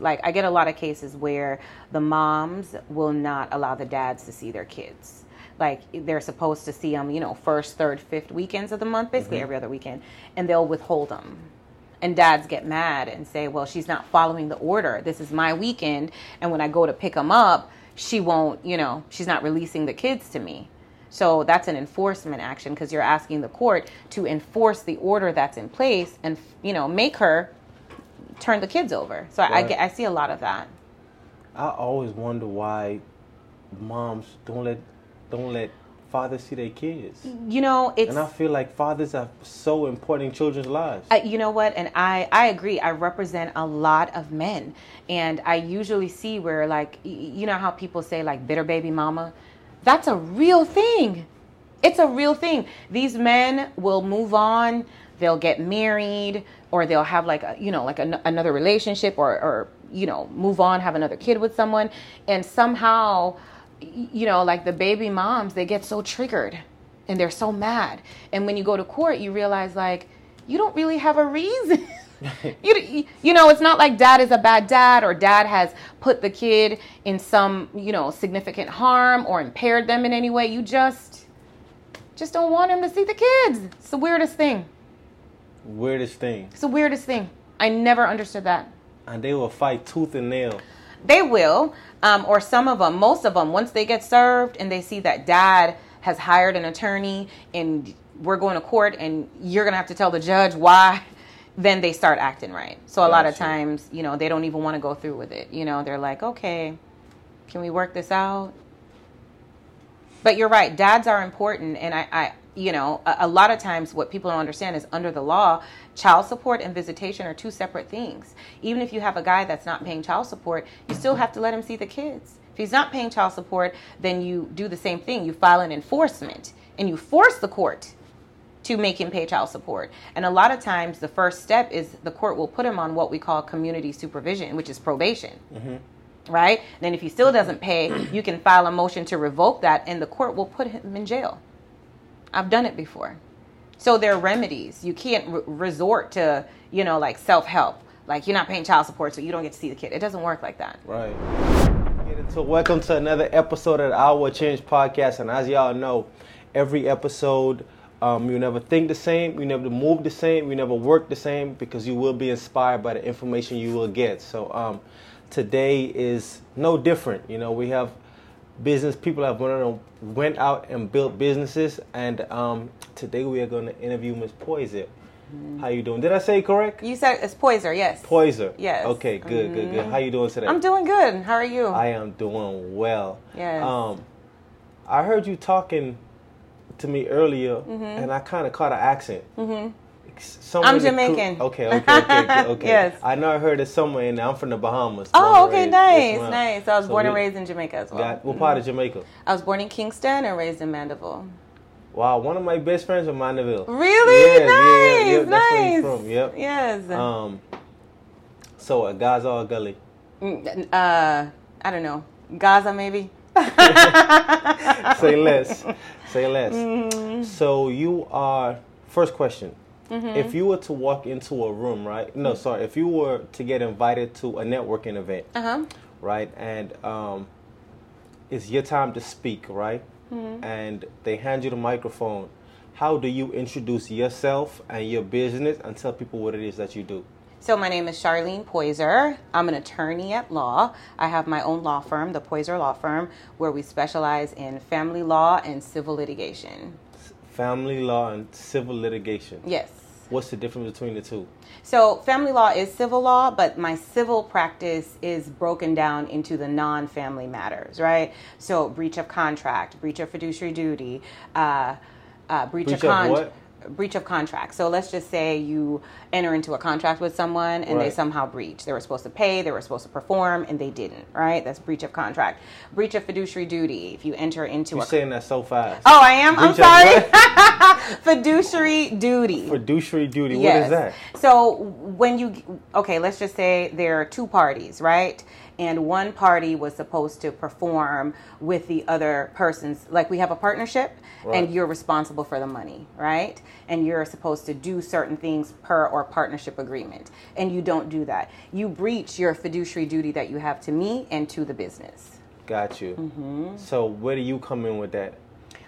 Like I get a lot of cases where the moms will not allow the dads to see their kids. Like they're supposed to see them, you know, first, third, fifth weekends of the month, basically mm-hmm. every other weekend, and they'll withhold them. And dads get mad and say, "Well, she's not following the order. This is my weekend, and when I go to pick them up, she won't, you know, she's not releasing the kids to me." So that's an enforcement action because you're asking the court to enforce the order that's in place and you know make her turn the kids over. So I, I get I see a lot of that. I always wonder why moms don't let don't let fathers see their kids. You know, it's And I feel like fathers are so important in children's lives. I, you know what and I, I agree i represent a lot of men and i usually see where like you know how people say like bitter baby mama that's a real thing it's a real thing these men will move on they'll get married or they'll have like a you know like an, another relationship or or you know move on have another kid with someone. And somehow you know like the baby moms they get so triggered and they're so mad. And when you go to court you realize like you don't really have a reason. You, you know it's not like dad is a bad dad or dad has put the kid in some you know significant harm or impaired them in any way. You just just don't want him to see the kids. It's the weirdest thing Weirdest thing. it's the weirdest thing i never understood that And they will fight tooth and nail. they will um, or some of them most of them once they get served and they see that dad has hired an attorney and we're going to court and you're going to have to tell the judge why then they start acting right so a lot of Gotcha. times you know they don't even want to go through with it you know they're like okay can we work this out but you're right dads are important and i, I you know a, a lot of times what people don't understand is under the law child support and visitation are two separate things even if you have a guy that's not paying child support you still have to let him see the kids if he's not paying child support then you do the same thing you file an enforcement and you force the court to make him pay child support. And a lot of times, the first step is the court will put him on what we call community supervision, which is probation. Mm-hmm. Right? Then, if he still doesn't pay, you can file a motion to revoke that, and the court will put him in jail. I've done it before. So there are remedies. You can't re- resort to, you know, like self help. Like you're not paying child support, so you don't get to see the kid. It doesn't work like that. Right. Into welcome to another episode of the Hour Change podcast. And as y'all know, every episode um, you never think the same, you never move the same, you never work the same because you will be inspired by the information you will get. So um, today is no different. You know, we have business people have went out, went out and built businesses, and um, today we are going to interview Miss Poyser. How you doing? Did I say it correct? You said it's Poyser, yes. Poyser. Yes. Okay, good, good, good. How you doing today? I'm doing good. How are you? I am doing well. Yes. Um, I heard you talking to me earlier, Mm-hmm. and I kind of caught an accent. Mm-hmm. I'm Jamaican. Okay, okay, okay, okay. okay. Yes. I know I heard it somewhere in there. I'm from the Bahamas. Oh, okay, nice, nice. I was So born and raised in Jamaica as well. Got, what part of Jamaica? I was born in Kingston and raised in Mandeville. Wow, one of my best friends from Mandeville. Really? Yeah, nice, yeah, that's where nice. he's from, yep. Yes. Um, so uh, Gaza or Gully? Mm, uh, I don't know. Gaza, maybe. Say less. Say less. Mm-hmm. So you are. First question. If you were to walk into a room, right? No, sorry. If you were to get invited to a networking event, Uh huh. right, and um, it's your time to speak, right? Mm-hmm. And they hand you the microphone. How do you introduce yourself and your business and tell people what it is that you do? So my name is Sharlene Poyser. I'm an attorney at law. I have my own law firm, the Poyser Law Firm, where we specialize in family law and civil litigation. Family law and civil litigation. Yes. What's the difference between the two? So, family law is civil law, but my civil practice is broken down into the non family matters, right? So, breach of contract, breach of fiduciary duty, uh, uh, breach, Breach of, of what? Breach of contract. So, let's just say you enter into a contract with someone and they somehow breach. They were supposed to pay, they were supposed to perform, and they didn't, right? That's breach of contract. Breach of fiduciary duty, if you enter into You're a. saying that so fast. Oh, I am? I'm sorry. fiduciary duty. Fiduciary duty. Yes. What is that? So when you okay, let's just say there are two parties, right? And one party was supposed to perform with the other person's like we have a partnership Right. and you're responsible for the money, right? and you're supposed to do certain things per or partnership agreement, and you don't do that. You breach your fiduciary duty that you have to me and to the business. Got you. Mm-hmm. So where do you come in with that?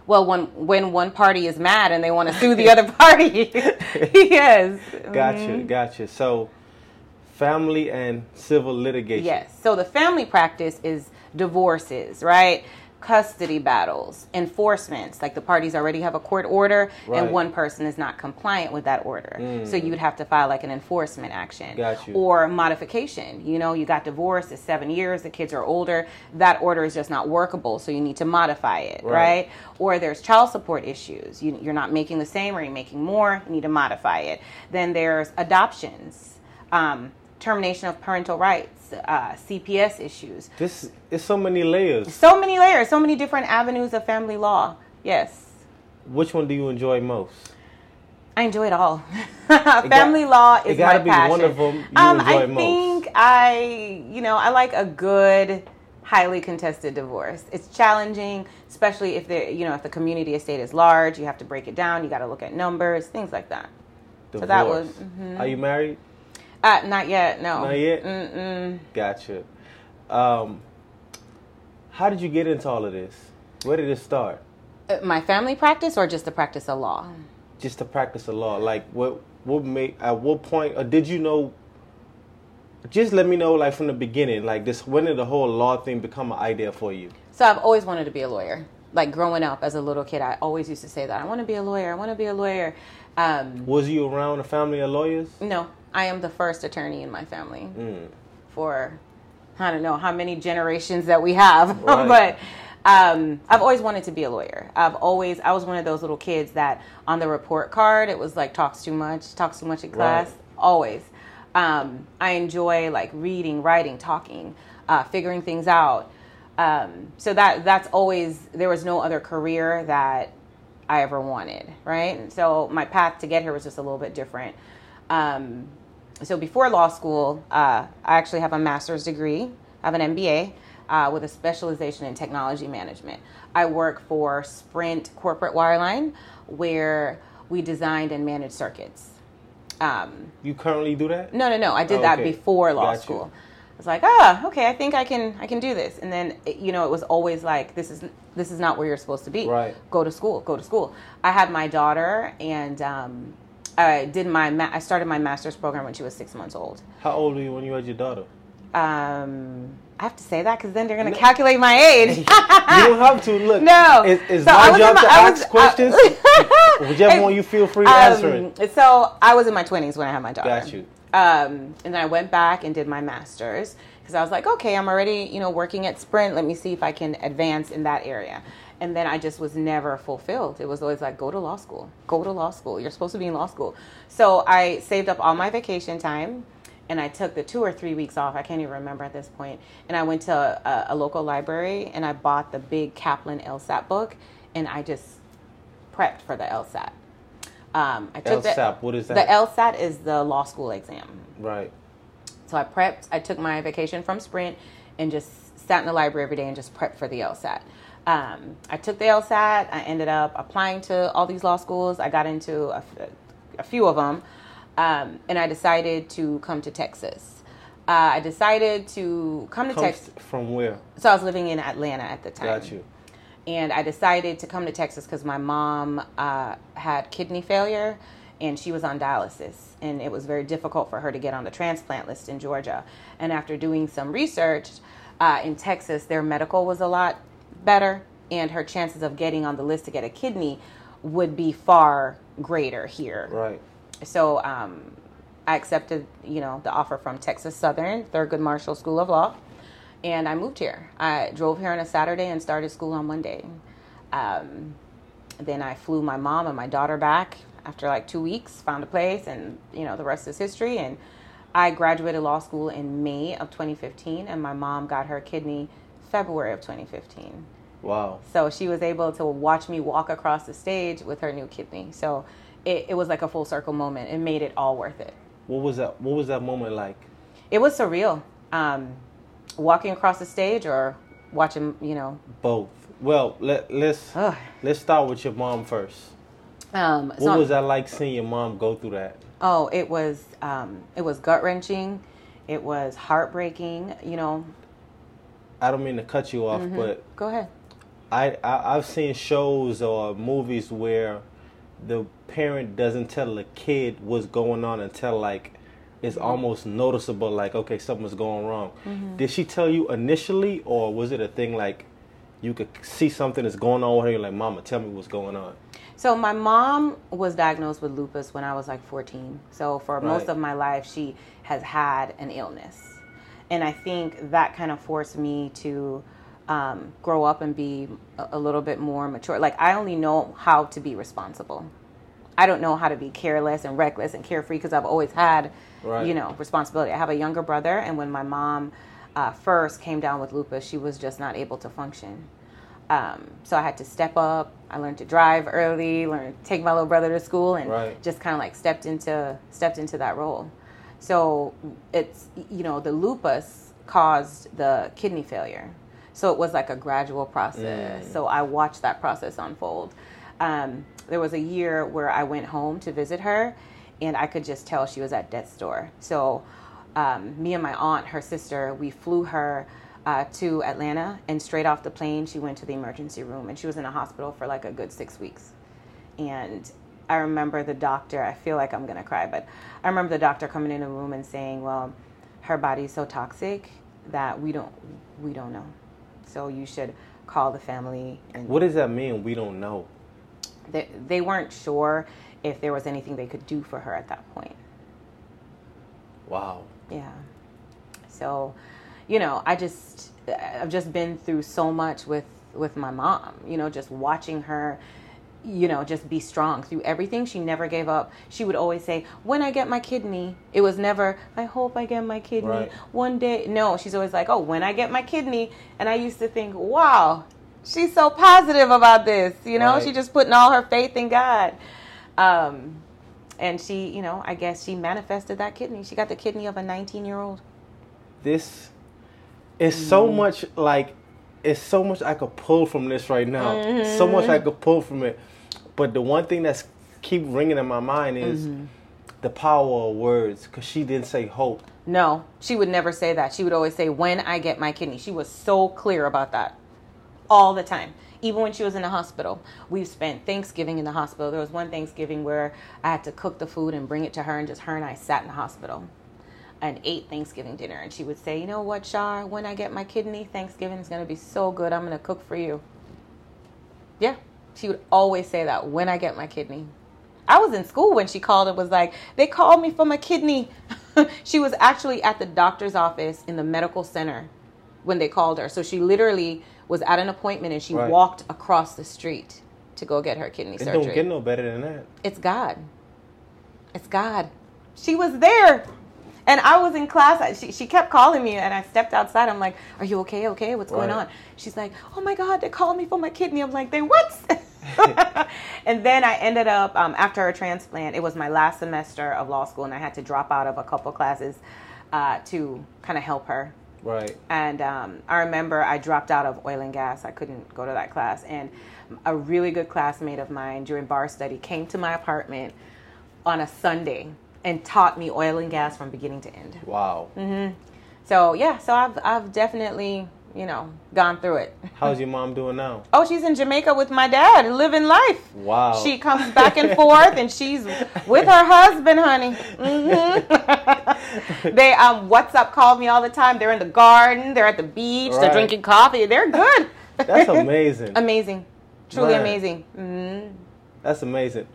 Well, when when one party is mad and they want to sue the other party, yes. Gotcha, Mm-hmm. gotcha. So family and civil litigation. Yes. So the family practice is divorces, right? Custody battles, enforcements, like the parties already have a court order Right. and one person is not compliant with that order. So you would have to file like an enforcement action. Got you. Or modification. You know, you got divorced, it's seven years, the kids are older, that order is just not workable, so you need to modify it, Right. right? Or there's child support issues. You, you're not making the same or you're making more, you need to modify it. Then there's adoptions, um, termination of parental rights, uh, CPS issues. This is so many layers. So many layers, so many different avenues of family law. Yes. Which one do you enjoy most? I enjoy it all. Family law it is my be passion. one of 'em you um, enjoy I most. think I, you know, I like a good, highly contested divorce. It's challenging, especially if the, you know, if the community estate is large. You have to break it down. You got to look at numbers, things like that. Divorce. So that was- mm-hmm. Are you married? Uh, not yet. No. Not yet? Mm-mm. Gotcha. Um, how did you get into all of this? Where did it start? Uh, My family practice or just the practice of law? Just to practice the law. Like what? What made? At what point? Or did you know? Just let me know, like from the beginning, like this. When did the whole law thing become an idea for you? So I've always wanted to be a lawyer. Like growing up as a little kid, I always used to say that I want to be a lawyer. I want to be a lawyer. Um, Was you around a family of lawyers? no, I am the first attorney in my family Mm. for I don't know how many generations that we have, Right. but um, I've always wanted to be a lawyer. I've always I was one of those little kids that on the report card it was like talks too much, talks too much in class. Right. Always. Um, I enjoy like reading, writing, talking, uh, figuring things out. Um, so that that's always there was no other career that I ever wanted, right? And so my path to get here was just a little bit different. Um, so before law school, uh, I actually have a master's degree. I have an MBA uh, with a specialization in technology management. I work for Sprint Corporate Wireline, where we designed and managed circuits. Um, You currently do that? no, no, no. I did Oh, that before law Got you. school. I was like, ah, okay, I think I can, I can do this. And then, you know, it was always like, this is, this is not where you're supposed to be. Right. Go to school. Go to school. I had my daughter, and um, I did my, ma- I started my master's program when she was six months old. How old were you when you had your daughter? Um, I have to say that because then they're going to calculate my age. You don't have to look. No. It's, it's So my job my- to I was- ask questions. Whichever one you feel free to answer it. Um, so I was in my 20s when I had my daughter. Got you. Um, and then I went back and did my master's because I was like, okay, I'm already, you know, working at Sprint. Let me see if I can advance in that area. And then I just was never fulfilled. It was always like, go to law school, go to law school. You're supposed to be in law school. So I saved up all my vacation time and I took the two or three weeks off. I can't even remember at this point. And I went to a, a local library and I bought the big Kaplan LSAT book and I just prepped for the LSAT. Um, I took the- LSAT, what is that? The? LSAT is the law school exam. Right. So I prepped. I took my vacation from Sprint and just sat in the library every day and just prepped for the LSAT. Um, I took the LSAT. I ended up applying to all these law schools. I got into a few of them, um, and I decided to come to Texas. Uh, I decided to come to Texas. from where? So I was living in Atlanta at the time Got you. and I decided to come to Texas because my mom uh, had kidney failure and she was on dialysis, and it was very difficult for her to get on the transplant list in Georgia. And after doing some research uh, in Texas, their medical was a lot better, and her chances of getting on the list to get a kidney would be far greater here Right. so um, I accepted, you know, the offer from Texas Southern Thurgood Marshall School of Law, and I moved here. I drove here on a Saturday and started school on Monday. Um, then I flew my mom and my daughter back after like two weeks, found a place, and you know the rest is history. And I graduated law school in May of 2015, and my mom got her kidney February of 2015. Wow. So she was able to watch me walk across the stage with her new kidney. So it, it was like a full circle moment. It made it all worth it. What was that? What was that moment like? It was surreal. Um, walking across the stage or watching, you know. Both. Well, let let's Ugh. let's start with your mom first. Um, so What I'm- was that like seeing your mom go through that? Oh, it was um, it was gut wrenching. It was heartbreaking. You know. I don't mean to cut you Mm-hmm. off, but Go ahead. I, I I've seen shows or movies where the parent doesn't tell the kid what's going on until like it's Mm-hmm. almost noticeable like okay something's going wrong. Did she tell you initially or was it a thing like you could see something that's going on with her you're like mama tell me what's going on. So my mom was diagnosed with lupus when I was like 14. So for most of my life, she has had an illness, and I think that kind of forced me to um, grow up and be a, a little bit more mature. Like I only know how to be responsible. I don't know how to be careless and reckless and carefree because I've always had, Right. you know, responsibility. I have a younger brother, and when my mom uh, first came down with lupus, she was just not able to function. Um, so I had to step up. I learned to drive early, learned to take my little brother to school, and Right. just kind of like stepped into stepped into that role. So it's you know the lupus caused the kidney failure, so it was like a gradual process. So I watched that process unfold. Um, there was a year where I went home to visit her, and I could just tell she was at death's door. So um, me and my aunt, her sister, we flew her uh, to Atlanta, and straight off the plane, she went to the emergency room, and she was in a hospital for like a good six weeks. And I remember the doctor. I feel like I'm gonna cry, but I remember the doctor coming in the room and saying, "Well, her body's so toxic that we don't we don't know. So you should call the family." And What does that mean? We don't know. they, they weren't sure if there was anything they could do for her at that point. Wow. Yeah. So, you know, I just I've just been through so much with with my mom, you know, just watching her you know, just be strong through everything. She never gave up. She would always say, "When I get my kidney." It was never, "I hope I get my kidney Right. one day." No, she's always like, "Oh, when I get my kidney." And I used to think, "Wow, she's so positive about this." You know, Right. she just putting all her faith in God. Um, and she, you know, I guess she manifested that kidney. She got the kidney of a 19 year old. this is so Mm-hmm. much like it's so much I could pull from this right now. So Mm-hmm. much I could pull from it. But the one thing that's keep ringing in my mind is Mm-hmm. the power of words because she didn't say hope. No, she would never say that. She would always say, when I get my kidney. She was so clear about that all the time. Even when she was in the hospital, we've spent Thanksgiving in the hospital. There was one Thanksgiving where I had to cook the food and bring it to her, and just her and I sat in the hospital and ate Thanksgiving dinner. And she would say, You know what, Shar, when I get my kidney, Thanksgiving is going to be so good. I'm going to cook for you. Yeah, she would always say that when I get my kidney. I was in school when she called and was like, they called me for my kidney. she was actually at the doctor's office in the medical center when they called her. So she literally was at an appointment and she Right. walked across the street to go get her kidney It surgery. don't get no better than that. It's God. It's God. She was there. And I was in class. She, she kept calling me, and I stepped outside. I'm like, Are you okay? Okay? What's going on? She's like, Oh my God, they called me for my kidney. I'm like, They what? and then I ended up, um, after her transplant, it was my last semester of law school, and I had to drop out of a couple classes uh, to kind of help her Right. and um, I remember I dropped out of oil and gas. I couldn't go to that class. And a really good classmate of mine during bar study came to my apartment on a Sunday and taught me oil and gas from beginning to end. Wow. Mm-hmm. So yeah, so I've I've definitely you know gone through it. How's your mom doing now? Oh, she's in Jamaica with my dad, living life. Wow. She comes back and forth, and she's with her husband, honey. hmm they um WhatsApp call me all the time. They're in the garden. They're at the beach. They're drinking coffee. They're good. That's amazing. amazing, truly Man. amazing. hmm That's amazing.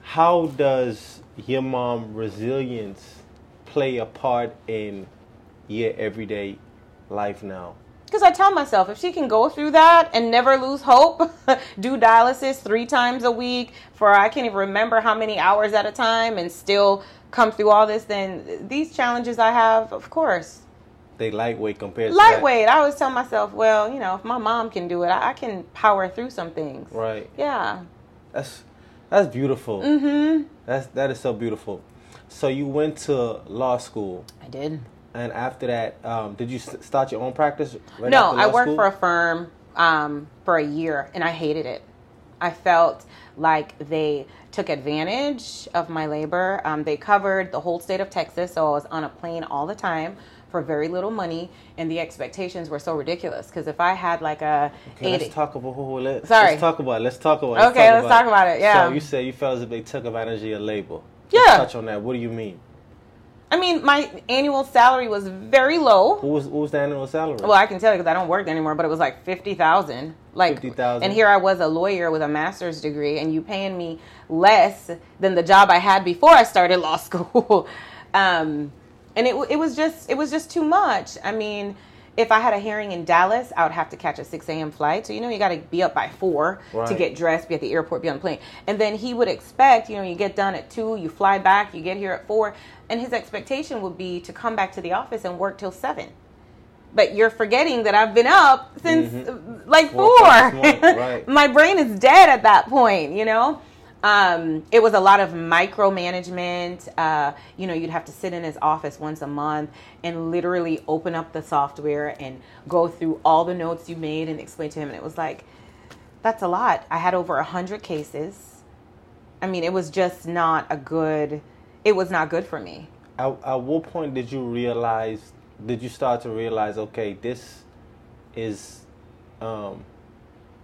How does your mom resilience play a part in your everyday life now? Because I tell myself if she can go through that and never lose hope, do dialysis three times a week for I can't even remember how many hours at a time, and still come through all this, then these challenges I have, of course, They lightweight compared to that. lightweight. I always tell myself, well, you know, if my mom can do it, I, I can power through some things. Right. Yeah. That's that's beautiful. Mm-hmm. That's that is so beautiful. So you went to law school, I did. And after that, um, did you start your own practice? right no, I worked school? for a firm um, for a year, and I hated it. I felt like they took advantage of my labor. Um, they covered the whole state of Texas, so I was on a plane all the time for very little money, and the expectations were so ridiculous. Because if I had like a Okay, 80, let's talk about. oh, Let's, Sorry. let's talk about. It. Let's talk about. It. Okay, let's talk about it, yeah. So you said you felt as if they took advantage of your labor. Yeah. Let's touch on that. What do you mean? I mean, my annual salary was very low. What was what was the annual salary? Well, I can tell you because I don't work anymore, but it was like fifty thousand. Like, 50,000. and here I was a lawyer with a master's degree, and you paying me less than the job I had before I started law school. um, and it it was just it was just too much. I mean, if I had a hearing in Dallas, I would have to catch a six a.m. flight. So you know, you got to be up by four to get dressed, be at the airport, be on the plane, and then he would expect you know you get done at two, you fly back, you get here at four, and his expectation would be to come back to the office and work till seven but you're forgetting that I've been up since like Mm-hmm. O'clock this morning, right. My brain is dead at that point, you know. Um, it was a lot of micromanagement. Uh, you know, you'd have to sit in his office once a month and literally open up the software and go through all the notes you made and explain to him. And it was like, that's a lot. I had over a hundred cases. I mean, it was just not a good. It was not good for me. At, at what point did you realize? Did you start to realize? Okay, this is, um,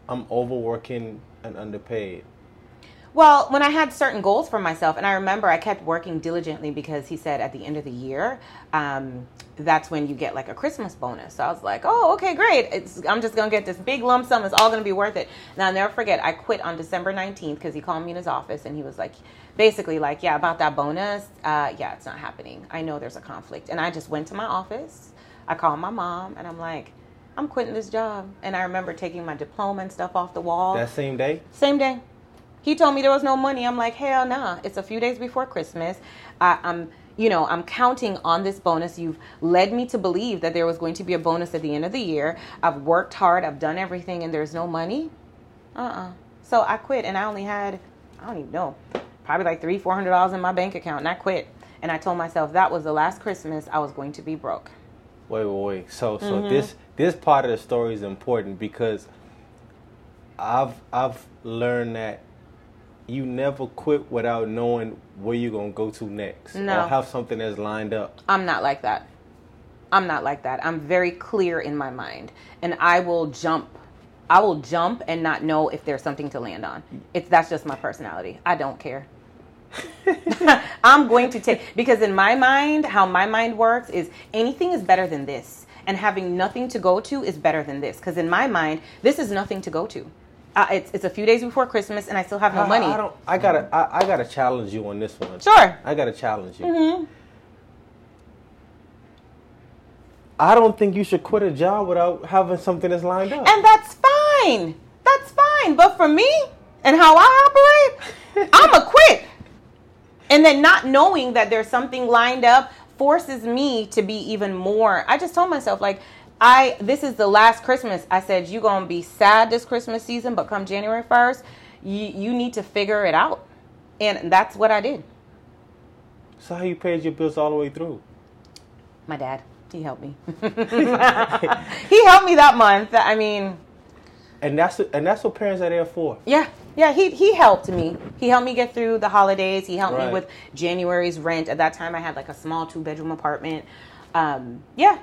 I'm overworking and underpaid. Well, when I had certain goals for myself, and I remember I kept working diligently because he said at the end of the year, um, that's when you get like a Christmas bonus. So I was like, oh, okay, great. It's, I'm just going to get this big lump sum. It's all going to be worth it. And I'll never forget, I quit on December 19th because he called me in his office and he was like, basically, like, yeah, about that bonus. Uh, yeah, it's not happening. I know there's a conflict. And I just went to my office. I called my mom and I'm like, I'm quitting this job. And I remember taking my diploma and stuff off the wall. That same day. Same day. He told me there was no money. I'm like, hell nah. It's a few days before Christmas. I, I'm, you know, I'm counting on this bonus. You've led me to believe that there was going to be a bonus at the end of the year. I've worked hard. I've done everything, and there's no money. Uh-uh. So I quit, and I only had, I don't even know, probably like three, four hundred dollars in my bank account, and I quit. And I told myself that was the last Christmas I was going to be broke. Wait, wait, wait. So, so Mm-hmm. this this part of the story is important because I've I've learned that you never quit without knowing where you're gonna go to next, No. or have something that's lined up. I'm not like that. I'm not like that. I'm very clear in my mind, and I will jump. I will jump and not know if there's something to land on. It's that's just my personality. I don't care. I'm going to take because in my mind, how my mind works is anything is better than this, and having nothing to go to is better than this. Because in my mind, this is nothing to go to. Uh, it's it's a few days before Christmas, and I still have no I, money. I don't. I gotta. I, I gotta challenge you on this one. Sure. I gotta challenge you. Mm-hmm. I don't think you should quit a job without having something that's lined up. And that's fine. That's fine. But for me and how I operate, I'm a quit. And then not knowing that there's something lined up forces me to be even more. I just told myself like I this is the last Christmas. I said you going to be sad this Christmas season, but come January 1st, you you need to figure it out. And that's what I did. so how you paid your bills all the way through? My dad, he helped me. he helped me that month. I mean, And that's and that's what parents are there for. Yeah, yeah, he he helped me. He helped me get through the holidays. He helped me with January's rent. At that time, I had like a small two bedroom apartment. Um, yeah,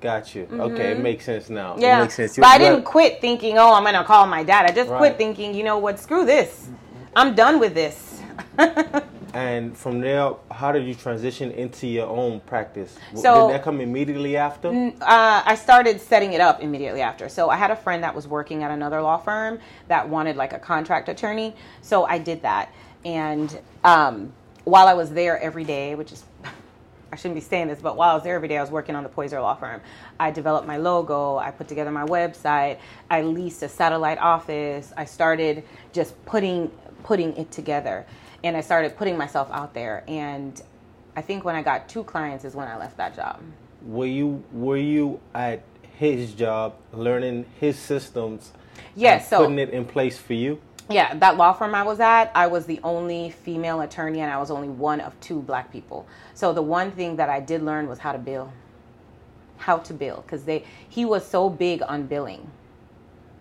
Got you. Okay, it makes sense now. Mm-hmm. yeah. It makes sense. But I didn't quit thinking, oh, I'm gonna call my dad. I just Right. quit thinking, you know what? Screw this. I'm done with this. And from there, how did you transition into your own practice? So- did that come immediately after? uh, I started setting it up immediately after. So I had a friend that was working at another law firm that wanted like a contract attorney. So I did that. And um, while I was there every day, which is, I shouldn't be saying this, but while I was there every day, I was working on the Poyser Law Firm. I developed my logo. I put together my website. I leased a satellite office. I started just putting putting it together, and I started putting myself out there. And I think when I got two clients is when I left that job. Were you were you at his job learning his systems? Yes, and so- putting it in place for you. Yeah, that law firm I was at, I was the only female attorney and I was only one of two black people. So the one thing that I did learn was how to bill. How to bill cuz they he was so big on billing.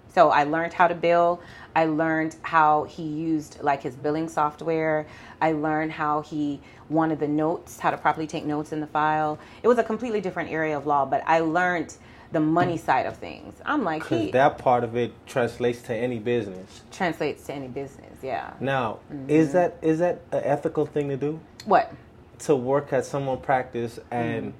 So I learned how to bill. I learned how he used like his billing software. I learned how he wanted the notes, how to properly take notes in the file. It was a completely different area of law, but I learned the money side of things. I'm like, Because that part of it translates to any business. translates to any business. Yeah. Now, Mm-hmm. is that is that an ethical thing to do? What? To work at someone practice and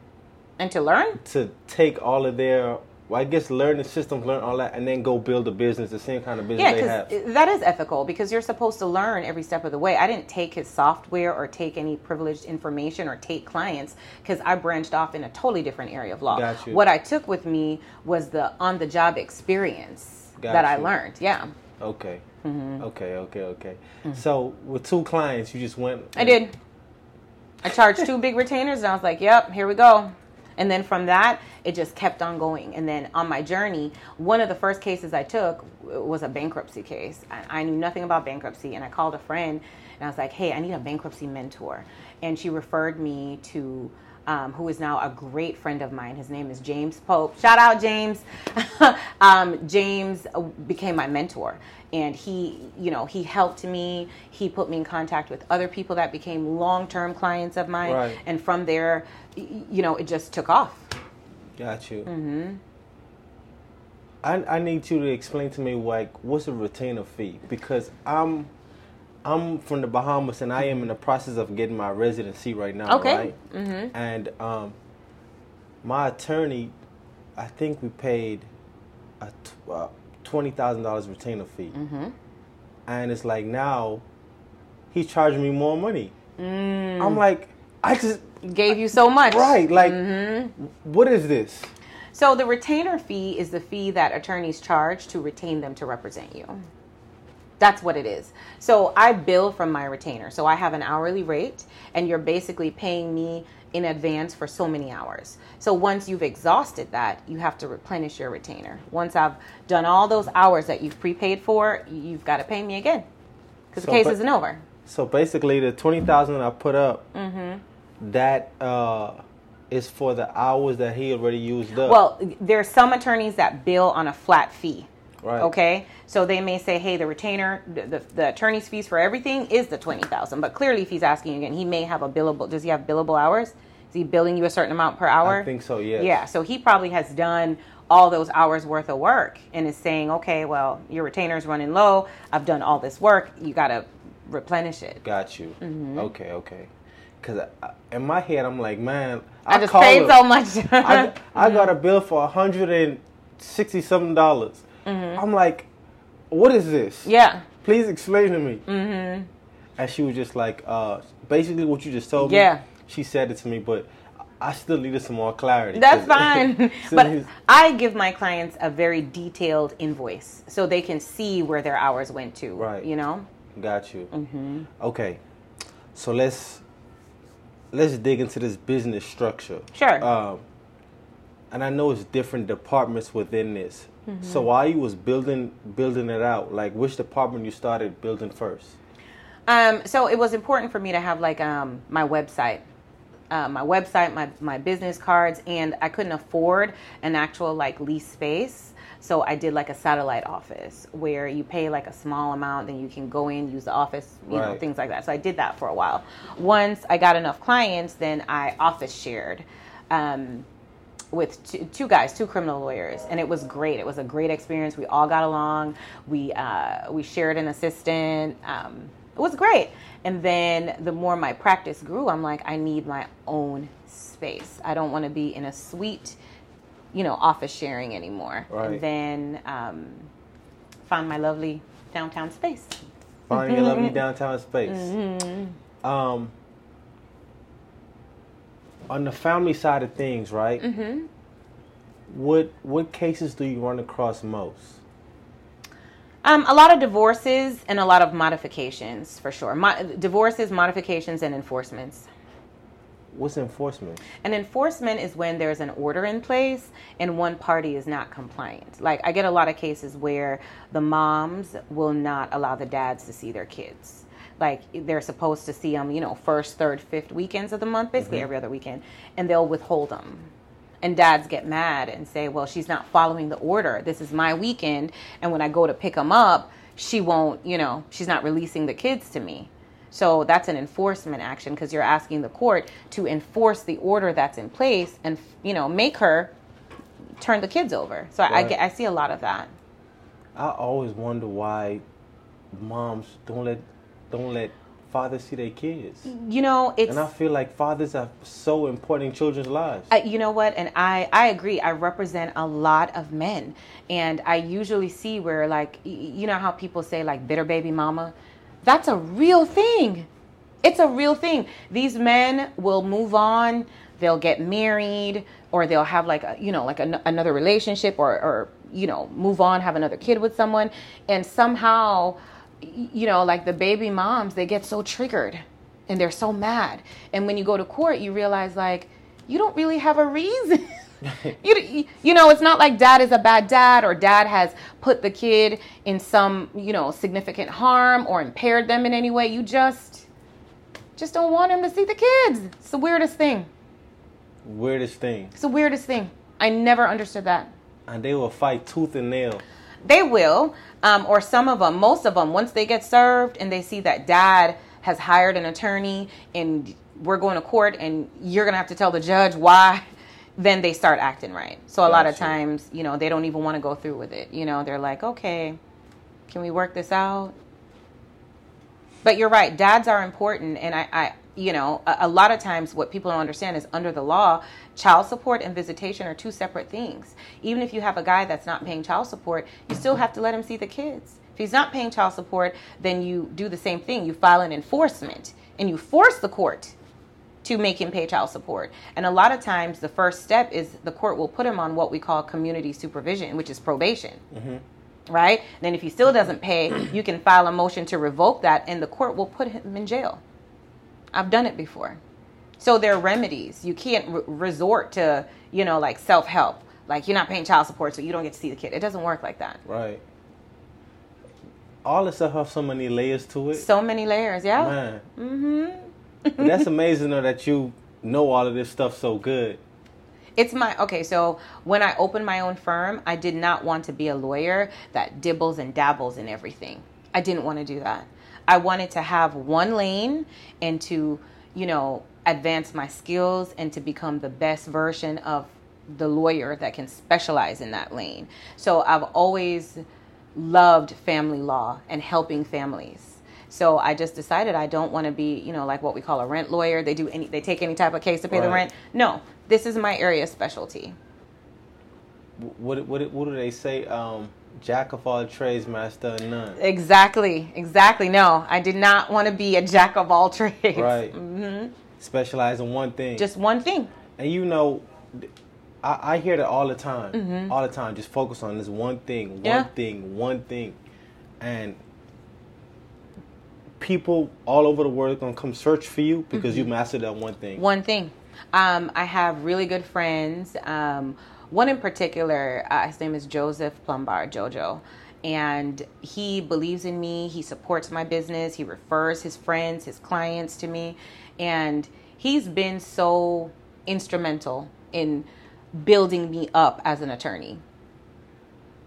And to learn? to take all of their, well, I guess, learn the systems, learn all that, and then go build a business, the same kind of business Yeah, they have. that is ethical because you're supposed to learn every step of the way. I didn't take his software or take any privileged information or take clients because I branched off in a totally different area of law. Got you. What I took with me was the on the job experience Got that I learned. Yeah, Okay. Mm-hmm. Okay, okay, okay. So with two clients, you just went. I did. I charged two big retainers and I was like, yep, here we go. And then from that, it just kept on going. And then on my journey, one of the first cases I took was a bankruptcy case. I knew nothing about bankruptcy, and I called a friend and I was like, hey, I need a bankruptcy mentor. And she referred me to um, who is now a great friend of mine. His name is James Pope. Shout out, James. um, James became my mentor. And he, you know, he helped me. He put me in contact with other people that became long-term clients of mine. Right. And from there, you know, it just took off. Got you. Mm-hmm. I I need you to explain to me like what's a retainer fee because I'm I'm from the Bahamas and I am in the process of getting my residency right now. Okay. Right. Mm-hmm. And um, my attorney, I think we paid a uh, twenty thousand dollars retainer fee, mm-hmm. and it's like now he's charging me more money. Mm. I'm like, I just Gave you so much. right like Mm-hmm. what is this? So the retainer fee is the fee that attorneys charge to retain them to represent you. That's what it is. So I bill from my retainer. So I have an hourly rate, and you're basically paying me in advance for so many hours. So once you've exhausted that, you have to replenish your retainer. Once I've done all those hours that you've prepaid for, you've got to pay me again because So, the case but- isn't over. So basically, the twenty thousand I put up, Mm-hmm. that uh, is for the hours that he already used up. Well, there are some attorneys that bill on a flat fee. Right. Okay. So they may say, "Hey, the retainer, the, the, the attorney's fees for everything is the twenty thousand. But clearly, if he's asking again, he may have a billable. Does he have billable hours? Is he billing you a certain amount per hour? I think so. Yes. Yeah. So he probably has done all those hours worth of work and is saying, "Okay, well, your retainer's running low. I've done all this work. You got to replenish it." Got you. Mm-hmm. Okay. Okay. Because in my head, I'm like, man, I, just call paid him. so much. I, I got a bill for hundred and sixty something dollars. I'm like, what is this? Mm-hmm. yeah. Please explain to me. Mm-hmm. And she was just like, uh, basically what you just told me. Yeah. She said it to me, but I still needed some more clarity. That's fine. But I give my clients a very detailed invoice so they can see where their hours went to. Right. You know? Got you. Mm-hmm. Okay, so let's let's dig into this business structure. Sure. Um, and I know it's different departments within this. Mm-hmm. So while you was building building it out, like which department you started building first? Um, so it was important for me to have like um, my website. Uh, my website, my, my business cards, and I couldn't afford an actual like lease space. So I did like a satellite office where you pay like a small amount, then you can go in, use the office, you know, things like that. So I did that for a while. Once I got enough clients, then I office shared. Um, with two, two guys, two criminal lawyers, and it was great. It was a great experience. We all got along. We uh, we shared an assistant. Um, it was great. And then the more my practice grew, I'm like, I need my own space. I don't want to be in a suite, you know, office sharing anymore. Right. And then um, found my lovely downtown space. Find your lovely downtown space. Mm-hmm. Um, on the family side of things, right? Mm-hmm. What what cases do you run across most? Um, a lot of divorces and a lot of modifications for sure. Mo- divorces, modifications, and enforcements. What's enforcement? An enforcement is when there's an order in place and one party is not compliant. Like I get a lot of cases where the moms will not allow the dads to see their kids. Like they're supposed to see them, you know, first, third, fifth weekends of the month, basically mm-hmm. every other weekend, and they'll withhold them. And dads get mad and say, well, she's not following the order. This is my weekend. And when I go to pick them up, she won't, you know, she's not releasing the kids to me. So that's an enforcement action because you're asking the court to enforce the order that's in place and, you know, make her turn the kids over. So right. I, get, I see a lot of that. I always wonder why moms don't let don't let fathers see their kids. You know, it's and I feel like fathers are so important in children's lives. Uh, you know what? And I I agree. I represent a lot of men, and I usually see where like you know how people say like bitter baby mama, that's a real thing. It's a real thing. These men will move on. They'll get married, or they'll have like a, you know like a, another relationship, or or you know move on, have another kid with someone, and somehow you know, like the baby moms, they get so triggered and they're so mad. And when you go to court, you realize like you don't really have a reason. you, you know, it's not like dad is a bad dad or dad has put the kid in some, you know, significant harm or impaired them in any way. You just just don't want him to see the kids. It's the weirdest thing. Weirdest thing. It's the weirdest thing. I never understood that. And they will fight tooth and nail. They will, um, or some of them, most of them, once they get served and they see that dad has hired an attorney and we're going to court and you're going to have to tell the judge why, then they start acting right. So a gotcha. lot of times, you know, they don't even want to go through with it. You know, they're like, okay, can we work this out? But you're right, dads are important. And I, I you know, a, a lot of times what people don't understand is under the law, child support and visitation are two separate things. Even if you have a guy that's not paying child support, you still have to let him see the kids. If he's not paying child support, then you do the same thing. You file an enforcement and you force the court to make him pay child support. And a lot of times, the first step is the court will put him on what we call community supervision, which is probation. Mm-hmm. Right? Then, if he still doesn't pay, you can file a motion to revoke that, and the court will put him in jail. I've done it before. So there are remedies. You can't re- resort to, you know, like self help. Like you're not paying child support, so you don't get to see the kid. It doesn't work like that. Right. All this stuff has so many layers to it. So many layers, yeah. Man. Mm-hmm. that's amazing though that you know all of this stuff so good. It's my okay. So when I opened my own firm, I did not want to be a lawyer that dibbles and dabbles in everything. I didn't want to do that. I wanted to have one lane and to, you know, advance my skills and to become the best version of the lawyer that can specialize in that lane. So I've always loved family law and helping families. So I just decided I don't want to be, you know, like what we call a rent lawyer. They do any they take any type of case to pay right. the rent. No, this is my area of specialty. What what what do they say? Um, jack of all trades, master of none. Exactly, exactly. No, I did not want to be a jack of all trades. Right. Mm-hmm. Specialize in one thing. Just one thing. And you know, I, I hear that all the time. Mm-hmm. All the time. Just focus on this one thing, one yeah. thing, one thing. And people all over the world are gonna come search for you because mm-hmm. you mastered that one thing. One thing. Um, I have really good friends. Um, one in particular, uh, his name is Joseph Plumbar, Jojo. And he believes in me. He supports my business. He refers his friends, his clients to me. And he's been so instrumental in building me up as an attorney.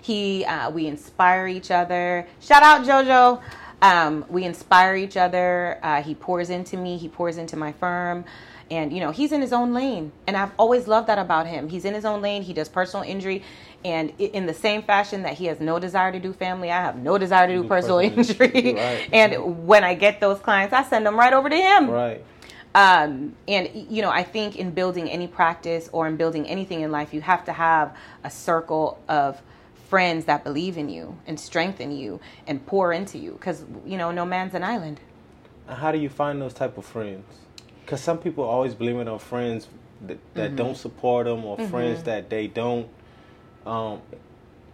He, uh, we inspire each other. Shout out JoJo. Um, we inspire each other. Uh, he pours into me. He pours into my firm and you know he's in his own lane. And i've always loved that about him. He's in his own lane. He does personal injury. And in the same fashion that he has no desire to do family i have no desire to do, do personal, personal, injury. right. and when i get those clients i send them right over to him. Right. Um, and you know i think in building any practice or in building anything in life you have to have a circle of friends that believe in you and strengthen you and pour into you. Because you know no man's an island. How do you find those type of friends because some people always blame it on friends that, that mm-hmm. don't support them or mm-hmm. friends that they don't um,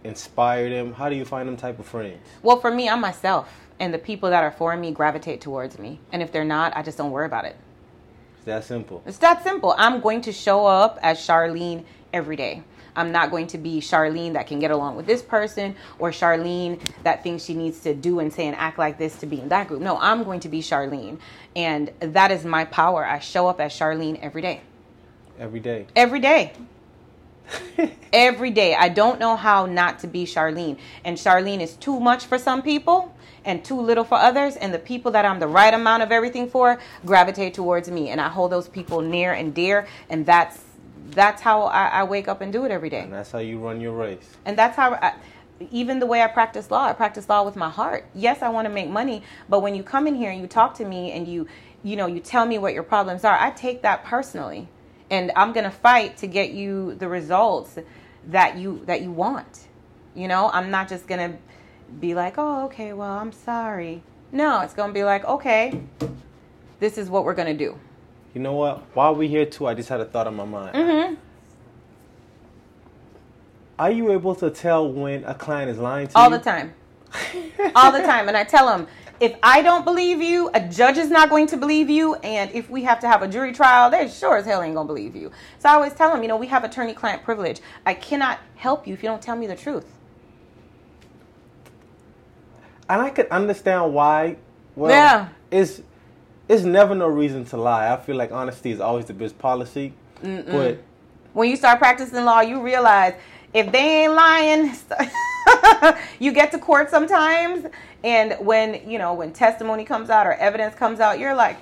inspire them. How do you find them type of friends? Well, for me, I'm myself, and the people that are for me gravitate towards me. And if they're not, I just don't worry about it. It's that simple. It's that simple. I'm going to show up as Sharlene every day. I'm not going to be Sharlene that can get along with this person or Sharlene that thinks she needs to do and say and act like this to be in that group. No, I'm going to be Sharlene. And that is my power. I show up as Sharlene every day. Every day. Every day. every day. I don't know how not to be Sharlene. And Sharlene is too much for some people and too little for others. And the people that I'm the right amount of everything for gravitate towards me. And I hold those people near and dear. And that's that's how I, I wake up and do it every day. And that's how you run your race. And that's how I, even the way I practice law, I practice law with my heart. Yes, I want to make money, but when you come in here and you talk to me and you you know, you tell me what your problems are, I take that personally. And I'm going to fight to get you the results that you that you want. You know, I'm not just going to be like, "Oh, okay, well, I'm sorry." No, it's going to be like, "Okay, this is what we're going to do." You know what? While we're here too, I just had a thought on my mind. Mhm. Are you able to tell when a client is lying to All you? All the time. all the time. And I tell them, if I don't believe you, a judge is not going to believe you. And if we have to have a jury trial, they sure as hell ain't going to believe you. So I always tell them, you know, we have attorney client privilege. I cannot help you if you don't tell me the truth. and I could understand why. Well, Yeah. it's it's never no reason to lie. I feel like honesty is always the best policy. But When you start practicing law, you realize if they ain't lying, you get to court sometimes. And when, you know, when testimony comes out or evidence comes out, you're like,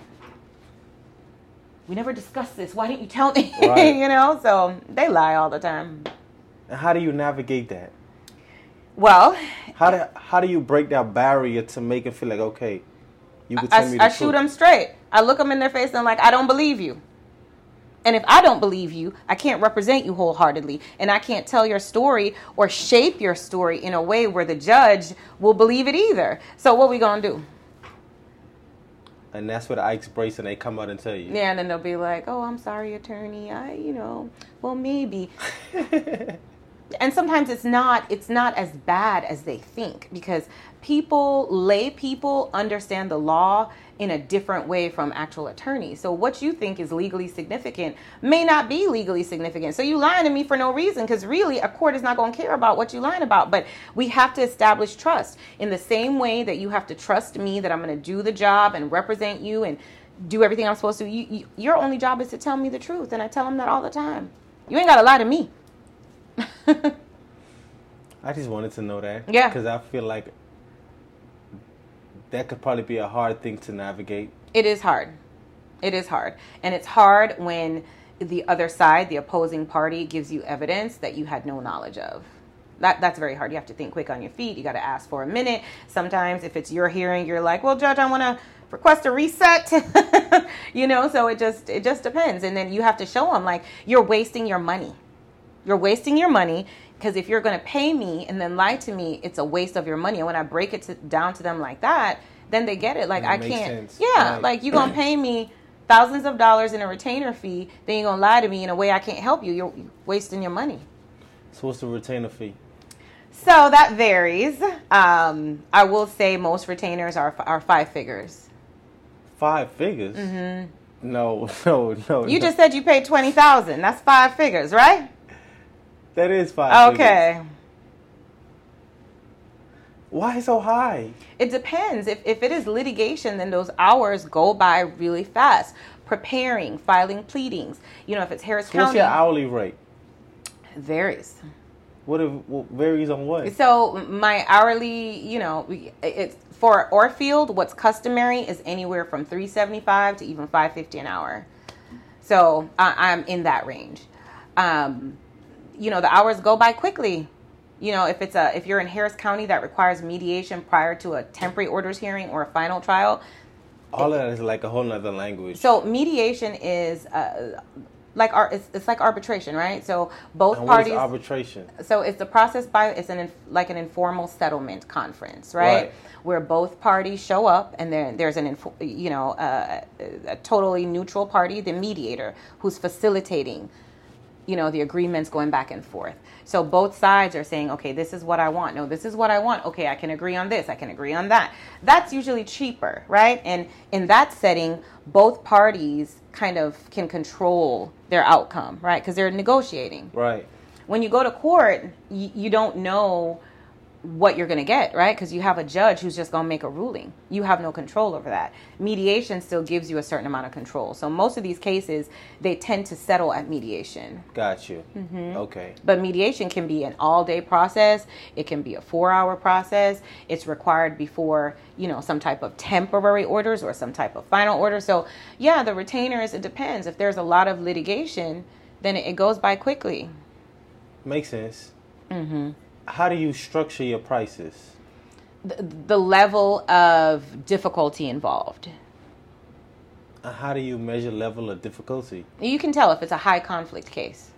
we never discussed this. Why didn't you tell me? Right. you know, so they lie all the time. how do you navigate that? Well, How do how do you break that barrier to make it feel like okay, you can tell me I, the I truth? shoot them straight. I look them in their face and I'm like, I don't believe you. And if I don't believe you, I can't represent you wholeheartedly. And I can't tell your story or shape your story in a way where the judge will believe it either. So what we going to do? And that's where the Ike's brace and they come out and tell you. Yeah, and then they'll be like, "Oh, I'm sorry, attorney. I, you know, well, maybe." and sometimes it's not it's not as bad as they think because people lay people understand the law in a different way from actual attorneys. So what you think is legally significant may not be legally significant. So you lying to me for no reason because really a court is not going to care about what you lying about. But we have to establish trust. In the same way that you have to trust me that i'm going to do the job and represent you and do everything i'm supposed to you, you, your only job is to tell me the truth and i tell them that all the time. You ain't got to lie to me. I just wanted to know that. Yeah. Because I feel like that could probably be a hard thing to navigate. It is hard. It is hard. And it's hard when the other side, the opposing party, gives you evidence that you had no knowledge of. That, that's very hard. You have to think quick on your feet. You got to ask for a minute. Sometimes, if it's your hearing, you're like, "Well, judge, I want to request a reset." you know, so it just it just depends. And then you have to show them like you're wasting your money. You're wasting your money because if you're going to pay me and then lie to me, it's a waste of your money. And when I break it to, down to them like that, then they get it. Like It I makes can't. sense. Yeah, Right. like you're gonna pay me thousands of dollars in a retainer fee, then you're gonna lie to me in a way I can't help you. You're wasting your money. So what's the retainer fee? So that varies. Um, I will say most retainers are are five figures. Five figures? Mm-hmm. No, no, no. You no. just said you paid twenty thousand. That's five figures, right? That is five figures. Okay. Why so high? It depends. If, if it is litigation, then those hours go by really fast. Preparing, filing pleadings. You know, if it's Harris So what's County, your hourly rate? varies. What, if, what varies on what? So my hourly, you know, it's for Orfield. What's customary is anywhere from three seventy five to even five fifty an hour. So I, I'm in that range. Um, you know, the hours go by quickly. You know, if it's a if you're in Harris County that requires mediation prior to a temporary orders hearing or a final trial, All of that is like a whole nother language. so mediation is uh, like our it's, it's like arbitration, right? So both parties. is arbitration? so it's the process by it's an like an informal settlement conference, right? Right. Where both parties show up, and then there's an you know uh, a totally neutral party, the mediator, who's facilitating, you know, the agreements going back and forth. So both sides are saying, okay, this is what I want. No, this is what I want. Okay, I can agree on this. I can agree on that. That's usually cheaper, right? And in that setting, both parties kind of can control their outcome, right? Because they're negotiating Right. when you go to court, you, you don't know what you're going to get, right? Because you have a judge who's just going to make a ruling. You have no control over that. Mediation still gives you a certain amount of control. So most of these cases, they tend to settle at mediation. Got you. Okay. But mediation can be an all day process. It can be a four hour process. It's required before, you know, some type of temporary orders or some type of final order. So, yeah, the retainers, it depends. If there's a lot of litigation, then it it goes by quickly. Makes sense. Mm-hmm. How do you structure your prices? The, the level of difficulty involved. Uh, how do you measure level of difficulty? You can tell if it's a high conflict case.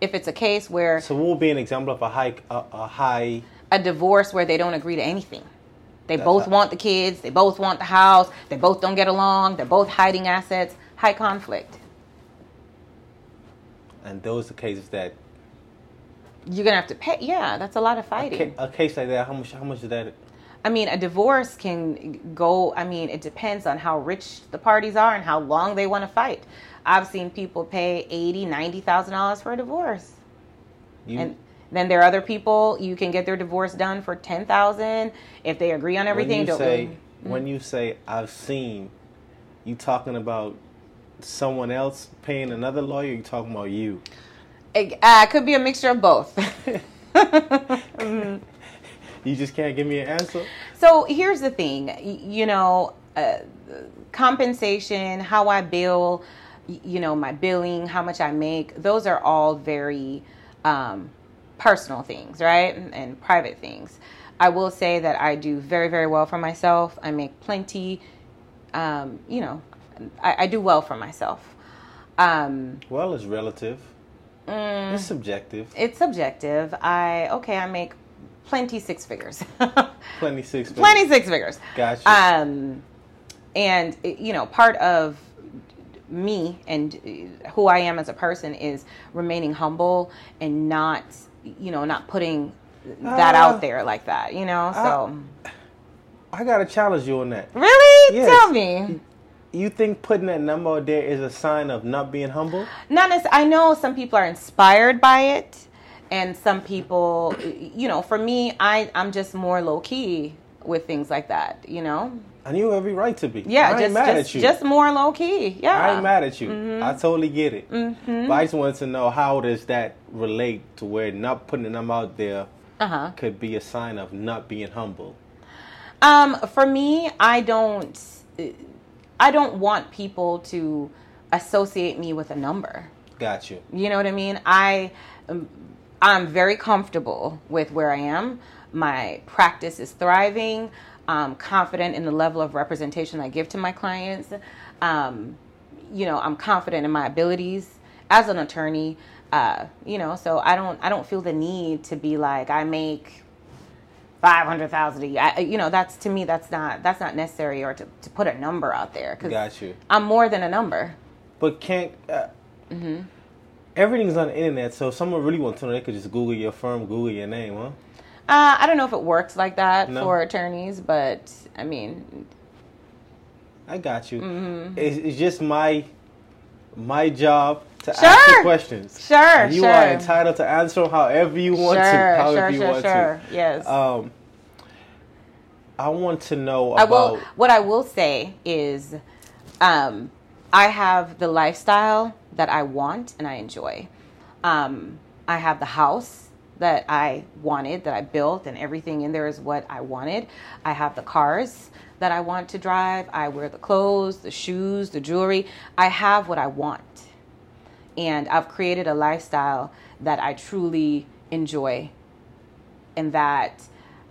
If it's a case where So, what would be an example of a high, a, a high? a divorce where they don't agree to anything. They That's both want the kids, they both want the house, they both don't get along, they're both hiding assets, high conflict. And those are cases that You're gonna have to pay. Yeah, that's a lot of a, fighting. ca- a case like that. How much? How much is that? I mean, a divorce can go. I mean, it depends on how rich the parties are and how long they want to fight. I've seen people pay eighty, ninety thousand dollars for a divorce, You, and then there are other people you can get their divorce done for ten thousand if they agree on everything. When you say mm-hmm. when you say I've seen, you talking about someone else paying another lawyer? You talking about you? It uh, could be a mixture of both. You just can't give me an answer. So here's the thing, you know, uh, compensation, how I bill, you know, my billing, how much I make, those are all very um, personal things, right? And, and private things. I will say that I do very, very well for myself. I make plenty, um, you know, I, I do well for myself. Um, Well, it's relative. Mm. It's subjective. it's subjective. I, okay, I make plenty six figures. Plenty six. figures. plenty six figures. Gotcha. Um, and you know, part of me and uh, who I am as a person is remaining humble and not, you know, not putting that Uh, out there like that. You know, so I gotta challenge you on that. really, Yes. tell me. You think putting that number out there is a sign of not being humble? Not necess- I know some people are inspired by it, and some people, you know, for me, I I'm just more low key with things like that. You know, And you have every right to be. yeah, I ain't just mad just, at you. just more low key. Yeah, I ain't mad at you. Mm-hmm. I totally get it. But I just wanted to know how does that relate to where not putting them out there uh huh. could be a sign of not being humble. Um, for me, I don't, I don't want people to associate me with a number. Got you. You know what I mean? I, um, I'm very comfortable with where I am. My practice is thriving. I'm confident in the level of representation I give to my clients. Um, you know, I'm confident in my abilities as an attorney. Uh, you know, so I don't, I don't feel the need to be like I make five hundred thousand a year. I, you know, that's to me, that's not, that's not necessary, or to, to put a number out there because Got you. I'm more than a number. But can't. Uh, Mm-hmm. Everything's on the internet, so if someone really wants to know, they could just Google your firm, Google your name, huh? Uh, I don't know if it works like that No. for attorneys, but I mean, I got you. Mm-hmm. It's, it's just my my job to ask Sure. questions. Sure, And you are entitled to answer them however you want sure, to. However sure, you sure, want sure. to. Yes. Um, I want to know I will. What I will say is, um, I have the lifestyle that I want and I enjoy. Um, I have the house that I wanted, that I built, and everything in there is what I wanted. I have the cars that I want to drive. I wear the clothes, the shoes, the jewelry. I have what I want. And I've created a lifestyle that I truly enjoy and that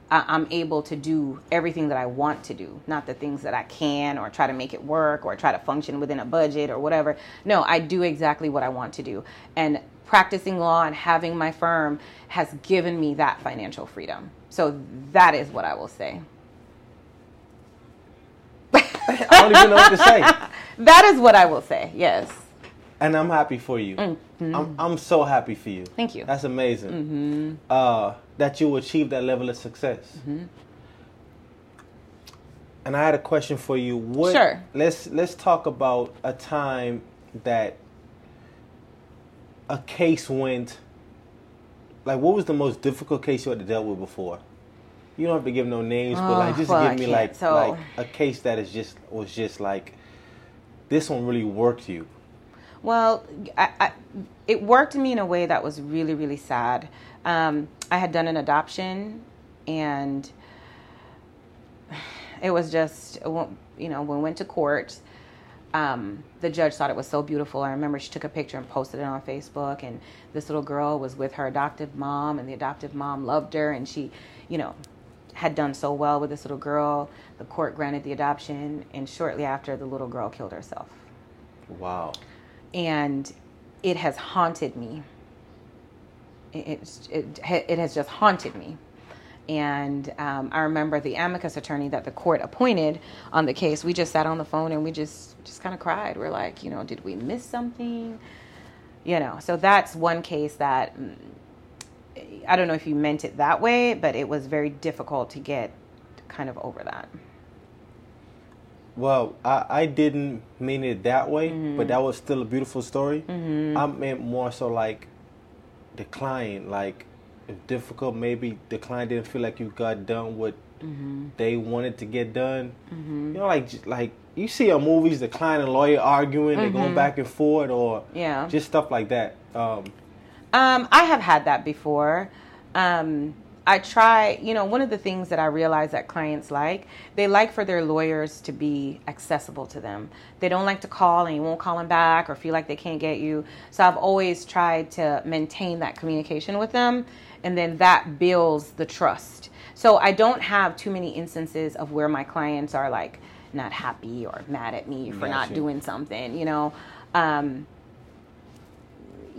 I'm able to do everything that I want to do, not the things that I can or try to make it work or try to function within a budget or whatever. No, I do exactly what I want to do. And practicing law and having my firm has given me that financial freedom. So that is what I will say. I don't even know what to say, That is what I will say. Yes. and I'm happy for you. I'm I'm so happy for you. Mm-hmm. Thank you. Mm-hmm. That's amazing. Uh, that you achieve that level of success. Mm-hmm. And I had a question for you. What, Sure. Let's let's talk about a time that a case went. Like, what was the most difficult case you had to deal with before? You don't have to give no names, but Oh, like just well, give me like So- like a case that is just was just like this one really worked you. Well, I, I, it worked me in a way that was really, really sad. Um, I had done an adoption, and it was just, you know, when we went to court, um, the judge thought it was so beautiful. I remember she took a picture and posted it on Facebook, and this little girl was with her adoptive mom, and the adoptive mom loved her, and she, you know, had done so well with this little girl. The court granted the adoption, and shortly after, the little girl killed herself Wow. and it has haunted me. It, it's- it, it has just haunted me. And um, I remember the amicus attorney that the court appointed on the case. We just sat on the phone and we just just kind of cried. We're like, you know, did we miss something? You know, so that's one case that mm, I don't know if you meant it that way, but it was very difficult to get kind of over that. Well, I, I didn't mean it that way, Mm-hmm. but that was still a beautiful story. I meant more so like the client, like if difficult, maybe the client didn't feel like you got done what Mm-hmm. they wanted to get done. You know, like like you see on movies, the client and lawyer arguing, they're going back and forth, or Mm-hmm. Yeah. just stuff like that. Um, Um, I have had that before. Um, I try, you know, one of the things that I realize that clients like, they like for their lawyers to be accessible to them. They don't like to call and you won't call them back or feel like they can't get you. So I've always tried to maintain that communication with them, and then that builds the trust. So I don't have too many instances of where my clients are like not happy or mad at me for not doing something, you know. Um,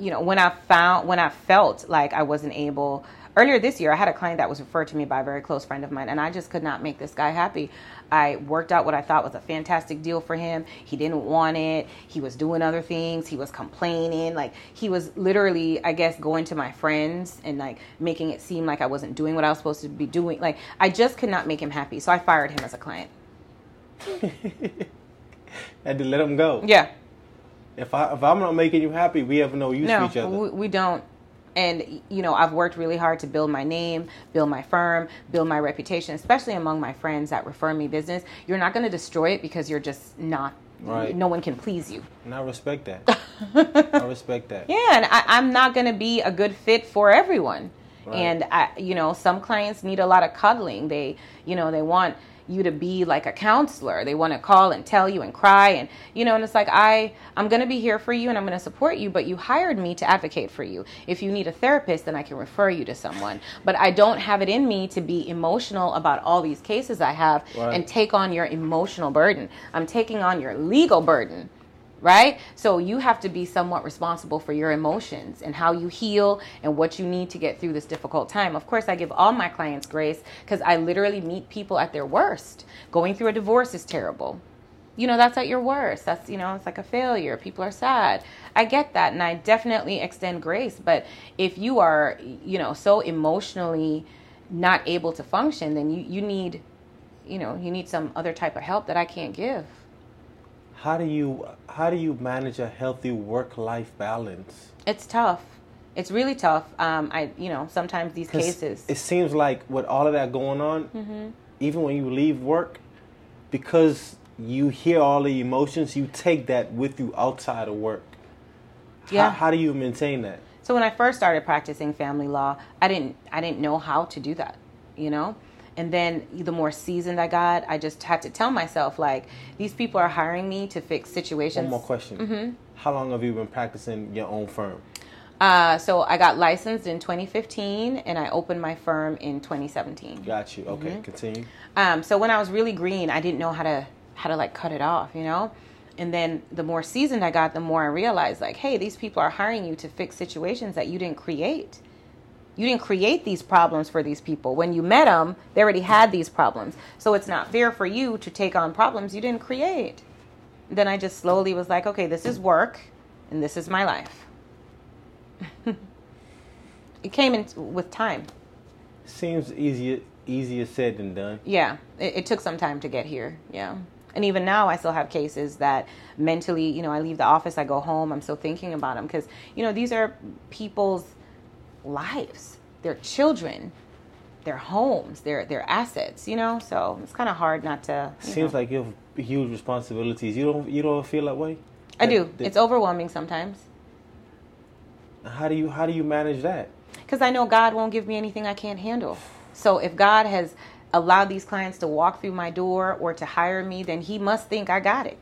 you know when i found when i felt like i wasn't able earlier this year i had a client that was referred to me by a very close friend of mine and i just could not make this guy happy. I worked out what i thought was a fantastic deal for him. He didn't want it. He was doing other things. He was complaining. Like he was literally i guess going to my friends and like making it seem like i wasn't doing what i was supposed to be doing. Like i just could not make him happy so i fired him as a client. Had to let him go. yeah If I if I'm not making you happy, we have no use no, for each other. We, we don't. And you know, I've worked really hard to build my name, build my firm, build my reputation, especially among my friends that refer me business. You're not going to destroy it because you're just not. Right. No one can please you. and I respect that. I respect that. Yeah, and I, I'm not going to be a good fit for everyone. Right. And I, you know, some clients need a lot of cuddling. They, you know, they want you to be like a counselor. They want to call and tell you and cry and you know, and it's like I, I'm going to be here for you and I'm going to support you. But you hired me to advocate for you. If you need a therapist, then I can refer you to someone. But I don't have it in me to be emotional about all these cases I have Right. and take on your emotional burden. I'm taking on your legal burden right? So you have to be somewhat responsible for your emotions and how you heal and what you need to get through this difficult time. Of course, I give all my clients grace because I literally meet people at their worst. Going through a divorce is terrible. You know, that's at your worst. That's, you know, it's like a failure. People are sad. I get that. And I definitely extend grace. But if you are, you know, so emotionally not able to function, then you, you need, you know, you need some other type of help that I can't give. How do you how do you manage a healthy work life balance? It's tough. It's really tough. Um, I, you know, sometimes these cases. It seems like with all of that going on, Mm-hmm. even when you leave work, because you hear all the emotions, you take that with you outside of work. Yeah. How, how do you maintain that? So when I first started practicing family law, I didn't, I didn't know how to do that, you know. And then the more seasoned I got, I just had to tell myself like, these people are hiring me to fix situations. One more question. Mm-hmm. How long have you been practicing your own firm? Uh, so I got licensed in 2015, and I opened my firm in 2017. Got you. Okay, Mm-hmm. continue. Um, so when I was really green, I didn't know how to how to like cut it off, you know. And then the more seasoned I got, the more I realized like, hey, these people are hiring you to fix situations that you didn't create. You didn't create these problems for these people. When you met them, they already had these problems. So it's not fair for you to take on problems you didn't create. Then I just slowly was like, okay, this is work, and this is my life. it came in with time. Seems easier easier said than done. Yeah, it, it took some time to get here. Yeah. And even now, I still have cases that mentally, you know, I leave the office, I go home, I'm still thinking about them because, you know, these are people's lives, their children. their homes, their their assets, you know. So it's kind of hard not to. Seems know. like you have huge responsibilities. You don't you don't feel that way? I do. that- It's overwhelming sometimes how do you how do you manage that? because I know God won't give me anything I can't handle. So if God has allowed these clients to walk through my door or to hire me, then He must think I got it.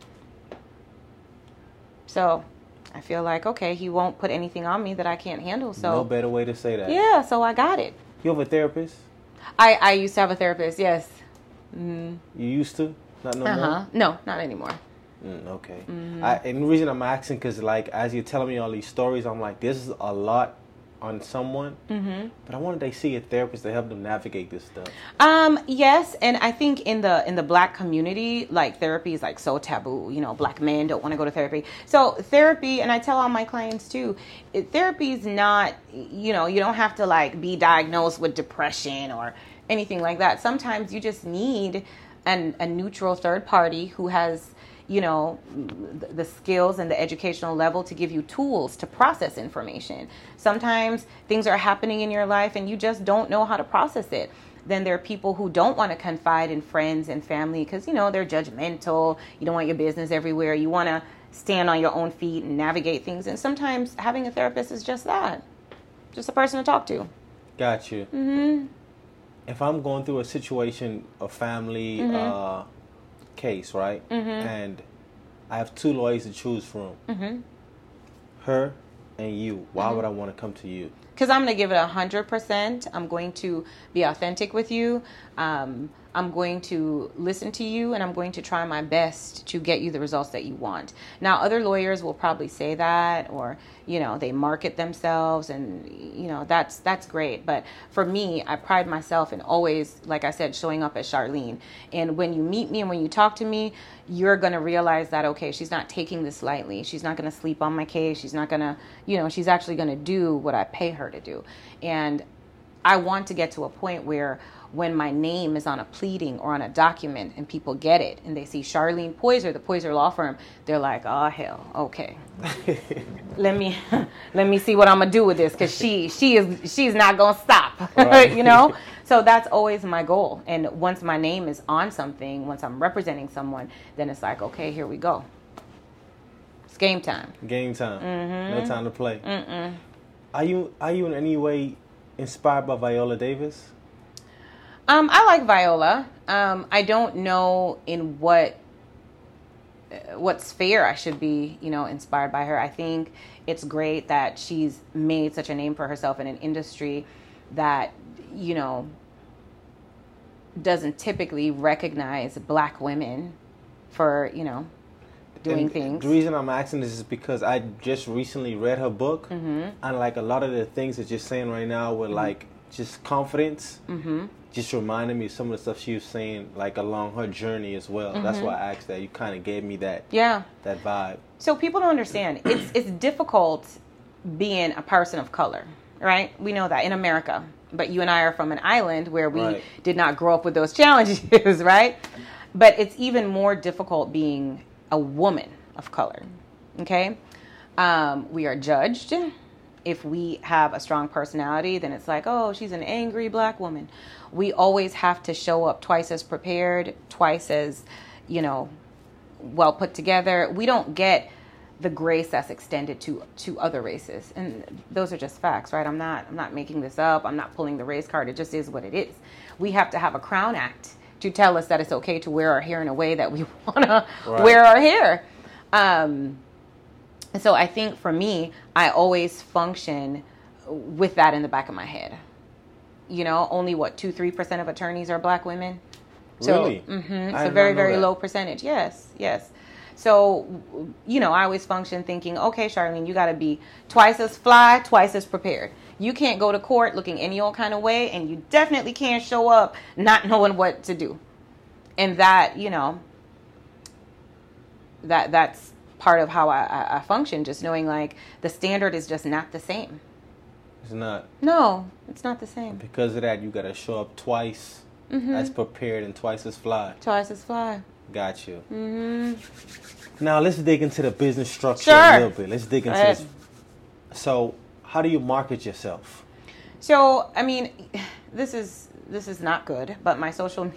So I feel like okay, He won't put anything on me that I can't handle. So no better way to say that. yeah, so I got it. You have a therapist? I I used to have a therapist. Yes. Mm, You used to? Not no uh more. huh. No, not anymore. Mm, okay. Mm-hmm. I, and the reason I'm asking because like as you're telling me all these stories, I'm like, this is a lot on someone. Mm-hmm. But I wanted they see a therapist to help them navigate this stuff. Um, yes, and I think in the in the black community, like therapy is like so taboo. You know, black men don't want to go to therapy. So therapy, and I tell all my clients too, it, therapy is not. You know, you don't have to like be diagnosed with depression or anything like that. Sometimes you just need an a neutral third party who has you know the, skills and the educational level to give you tools to process information. Sometimes things are happening in your life and you just don't know how to process it. Then there are people who don't want to confide in friends and family because you know they're judgmental. You don't want your business everywhere. You want to stand on your own feet and navigate things. And sometimes having a therapist is just that just a person to talk to. Got you. hmm If I'm going through a situation, a family Mm-hmm. uh, case, right? And I have two lawyers to choose from, hmm her and you. Why Mm-hmm. would I want to come to you? because I'm going to give it a hundred percent. I'm going to be authentic with you. Um, I'm going to listen to you, and I'm going to try my best to get you the results that you want. Now, other lawyers will probably say that, or you know, they market themselves, and you know, that's that's great. But for me, I pride myself in always, like I said, showing up as Sharlene. And when you meet me and when you talk to me, you're going to realize that okay, she's not taking this lightly. She's not going to sleep on my case. She's not going to, you know, she's actually going to do what I pay her to do. And I want to get to a point where when my name is on a pleading or on a document and people get it and they see Sharlene Poyser, the Poyser Law Firm, they're like, oh hell, okay. let me let me see what I'm gonna do with this because she she is she's not gonna stop. Right. you know? So that's always my goal. And once my name is on something, once I'm representing someone, then it's like, okay, here we go. It's game time. Game time. Mm-hmm. No time to play. Mm-mm. Are you are you in any way inspired by Viola Davis? Um, I like Viola. Um, I don't know in what what sphere I should be, you know, inspired by her. I think it's great that she's made such a name for herself in an industry that, you know, doesn't typically recognize black women for, you know, doing And things. The reason I'm asking this is because I just recently read her book, Mm-hmm. and like a lot of the things that you're saying right now were like just confidence. Mm-hmm. Just reminded me of some of the stuff she was saying, like along her journey as well. That's Mm-hmm. why I asked that. You kind of gave me that Yeah. that vibe. So people don't understand. It's it's difficult being a person of color, right? We know that in America. But you and I are from an island where we Right. did not grow up with those challenges, right? But it's even more difficult being a woman of color. Okay? Um, we are judged. If we have a strong personality, then it's like, oh, she's an angry black woman. We always have to show up twice as prepared, twice as, you know, well put together. We don't get the grace that's extended to to other races, and those are just facts, right? I'm not I'm not making this up. I'm not pulling the race card. It just is what it is. We have to have a crown act to tell us that it's okay to wear our hair in a way that we want to Right. wear our hair. Um, and so I think for me, I always function with that in the back of my head. You know, only what two, three percent of attorneys are black women. So, Really? hmm it's a very, very that. low percentage. Yes, yes. So, you know, I always function thinking, okay, Sharlene, you got to be twice as fly, twice as prepared. You can't go to court looking any old kind of way, and you definitely can't show up not knowing what to do. And that, you know, that that's part of how I, I function. Just knowing like the standard is just not the same. It's not No, it's not the same. because of that. You got to show up twice Mm-hmm. as prepared and twice as fly. Twice as fly. Got you. hmm Now let's dig into the business structure Sure. a little bit. Let's dig into this. So, how do you market yourself? So, I mean, this is this is not good, but my social,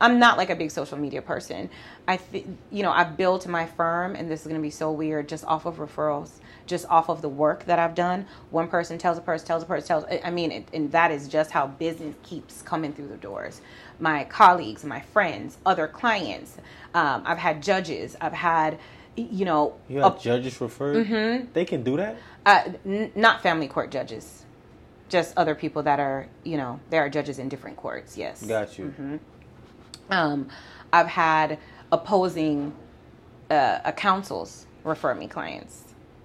I'm not like a big social media person. I, th- you know, I've built my firm, and this is going to be so weird, just off of referrals, just off of the work that I've done. One person tells a person, tells a person, tells. I mean, it, and that is just how business keeps coming through the doors. My colleagues, my friends, other clients. Um, I've had judges. I've had, you know, You have judges referred. Mm-hmm. They can do that. uh, n- not family court judges, just other people that are, you know, there are judges in different courts. Yes. Got you. Mm-hmm. Um, I've had opposing uh, uh, counsels refer me clients,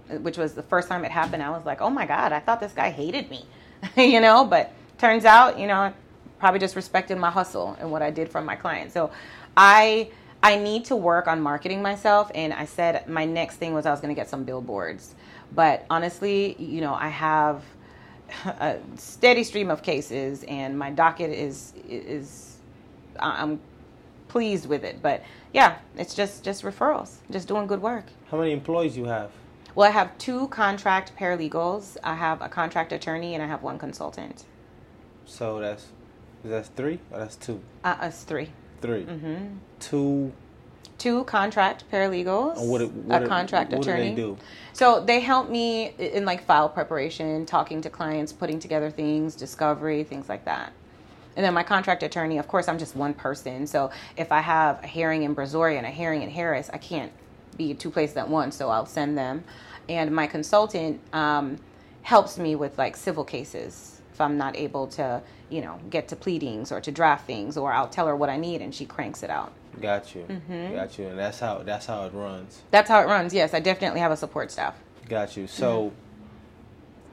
which was the first time it happened. I was like, oh my God, I thought this guy hated me, you know, but turns out, you know, probably just respected my hustle and what I did for my clients. So I. I need to work on marketing myself, and I said my next thing was I was going to get some billboards. But honestly, you know, I have a steady stream of cases, and my docket is is I'm pleased with it. But yeah, it's just just referrals, just doing good work. How many employees you have? Well, I have two contract paralegals. I have a contract attorney, and I have one consultant. So that's that's three or that's two. Uh, us three. 3 Mm-hmm. Two. Two contract paralegals, What, it- what a it- contract what attorney. do they do? So they help me in like file preparation, talking to clients, putting together things, discovery, things like that. And then my contract attorney, of course, I'm just one person. So if I have a hearing in Brazoria and a hearing in Harris, I can't be two places at once. So I'll send them. And my consultant um, helps me with like civil cases if I'm not able to, you know, get to pleadings or to draft things, or I'll tell her what I need and she cranks it out. Got you. Mm-hmm. Got you. And that's how that's how it runs. That's how it runs. Yes, I definitely have a support staff. Got you. So,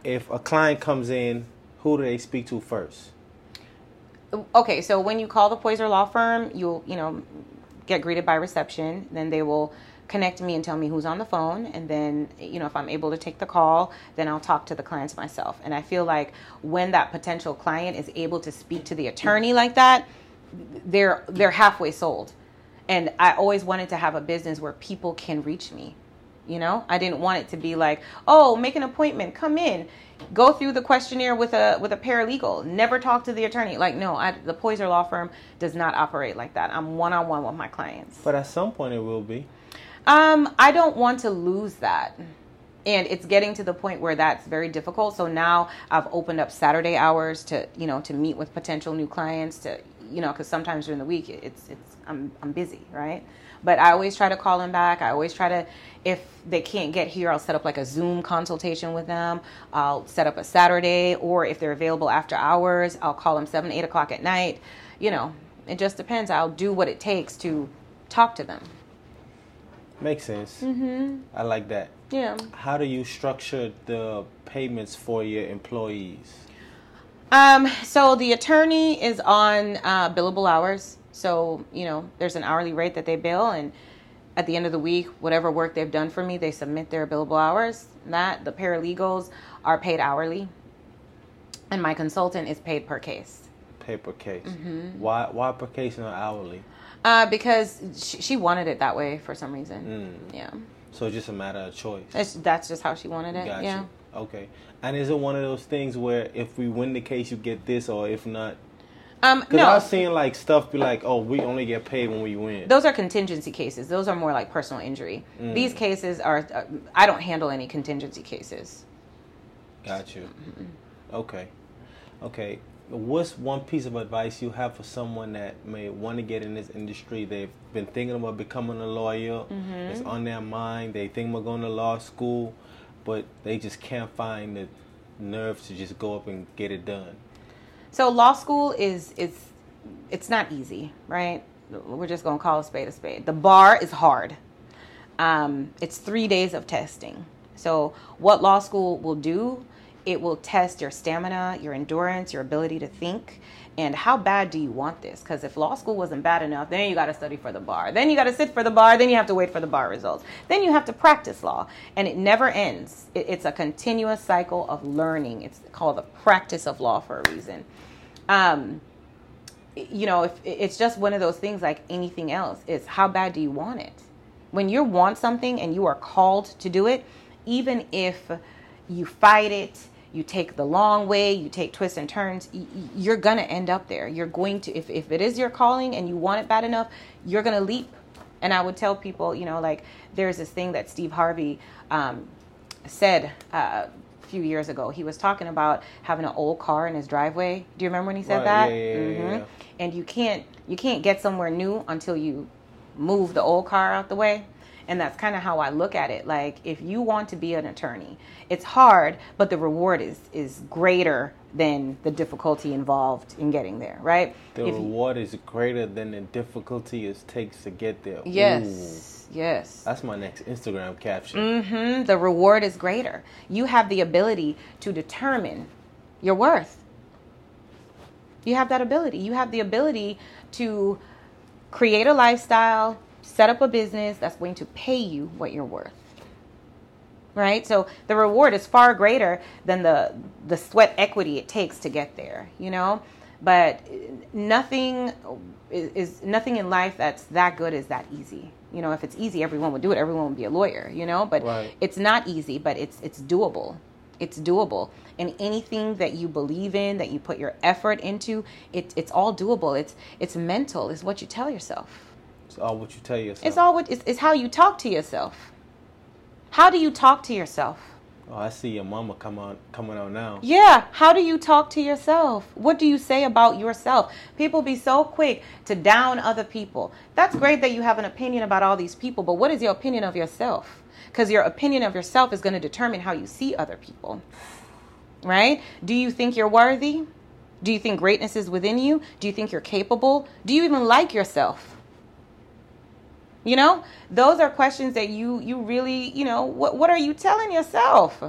if a client comes in, who do they speak to first? okay so when you call the Poyser law firm you'll you know get greeted by reception then they will connect me and tell me who's on the phone and then you know if i'm able to take the call then i'll talk to the clients myself. And i feel like when that potential client is able to speak to the attorney like that they're they're halfway sold. And i always wanted to have a business where people can reach me you know? I didn't want it to be like oh make an appointment come in go through the questionnaire with a with a paralegal never talk to the attorney. Like no I, the Poyser law firm does not operate like that. I'm one-on-one with my clients. But at some point, it will be. Um, I don't want to lose that. And it's getting to the point where that's very difficult. So now I've opened up Saturday hours to, you know, to meet with potential new clients to, you know, because sometimes during the week it's it's I'm I'm busy, right? But I always try to call them back. I always try to, if they can't get here, I'll set up like a Zoom consultation with them. I'll set up a Saturday, or if they're available after hours, I'll call them seven, eight o'clock at night. You know, it just depends. I'll do what it takes to talk to them. Makes sense. Mm-hmm. I like that. Yeah. How do you structure the payments for your employees? Um, so the attorney is on uh, billable hours. So, you know, there's an hourly rate that they bill, and at the end of the week, whatever work they've done for me, they submit their billable hours. That the paralegals are paid hourly, and my consultant is paid per case. Pay per case. Mm-hmm. Why why per case and not hourly? Uh, because she, she wanted it that way for some reason. Mm. Yeah, So it's just a matter of choice. it's, that's just how she wanted it. Got yeah. Okay. And is it one of those things where if we win the case, you get this, or if not? Um, no, I've seen like stuff be like, oh, we only get paid when we win. those are contingency cases. Those are more like personal injury. Mm. These cases are. Uh, I don't handle any contingency cases. Got you. Mm-hmm. Okay. Okay. What's one piece of advice you have for someone that may want to get in this industry? They've been thinking about becoming a lawyer. Mm-hmm. It's on their mind. They think about going to law school, but they just can't find the nerve to just go up and get it done. So law school is is it's not easy, right? We're just gonna call a spade a spade. The bar is hard. Um, it's three days of testing. So what law school will do, it will test your stamina, your endurance, your ability to think, and how bad do you want this? Because if law school wasn't bad enough, then you got to study for the bar. Then you got to sit for the bar. Then you have to wait for the bar results. Then you have to practice law, and it never ends. It, it's a continuous cycle of learning. It's called the practice of law for a reason. Um, you know, if it's just one of those things like anything else, is how bad do you want it? When you want something and you are called to do it, even if you fight it, you take the long way, you take twists and turns, you're going to end up there. You're going to, if, if it is your calling and you want it bad enough, you're going to leap. And I would tell people, you know, like there's this thing that Steve Harvey um, said uh, a few years ago. He was talking about having an old car in his driveway. Do you remember when he said Right, that? yeah, yeah, Mhm. yeah. And you can't you can't get somewhere new until you move the old car out the way. And that's kind of how I look at it. Like if you want to be an attorney, it's hard, but the reward is is greater than the difficulty involved in getting there, right? The If you- reward is greater than the difficulty it takes to get there. Ooh. yes. Yes. That's my next Instagram caption. Mm-hmm. The reward is greater. You have the ability to determine your worth. You have that ability. You have the ability to create a lifestyle, set up a business that's going to pay you what you're worth. Right? So the reward is far greater than the the sweat equity it takes to get there, you know? But nothing is, is nothing in life that's that good is that easy. You know, if it's easy, everyone would do it. Everyone would be a lawyer, you know? But Right. it's not easy, but it's it's doable. It's doable. And anything that you believe in, that you put your effort into, it, it's all doable. It's it's mental. It's what you tell yourself. It's all what you tell yourself. It's all what it's, it's how you talk to yourself. How do you talk to yourself? Oh, I see your mama come on coming out now. Yeah, how do you talk to yourself? What do you say about yourself? People be so quick to down other people. That's great that you have an opinion about all these people, but what is your opinion of yourself? Because your opinion of yourself is going to determine how you see other people. Right? Do you think you're worthy? Do you think greatness is within you? Do you think you're capable? Do you even like yourself? You know, those are questions that you you really, you know, what what are you telling yourself?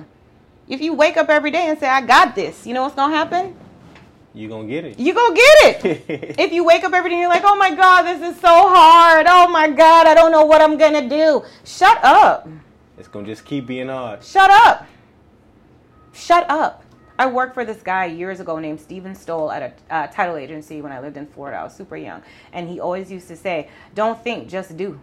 If you wake up every day and say, I got this, you know what's gonna happen? You're gonna get it. You're gonna get it. if you wake up every day and you're like, oh my God, this is so hard. Oh my God, I don't know what I'm gonna do. Shut up. it's gonna just keep being hard. Shut up. Shut up. I worked for this guy years ago named Steven Stoll at a uh, title agency when I lived in Florida. I was super young. And he always used to say, don't think, just do.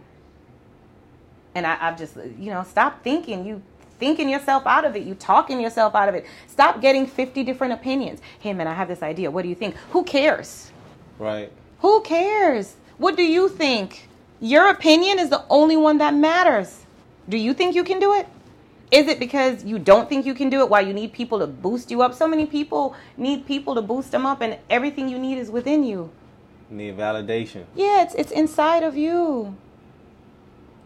And I, I've just, you know, stop thinking. You thinking yourself out of it. You talking yourself out of it. Stop getting 50 different opinions. Hey, man, I have this idea. What do you think? Who cares? Right. Who cares? What do you think? Your opinion is the only one that matters. Do you think you can do it? Is it because you don't think you can do it why you need people to boost you up? So many people need people to boost them up and everything you need is within you. Need validation. Yeah, it's it's inside of you.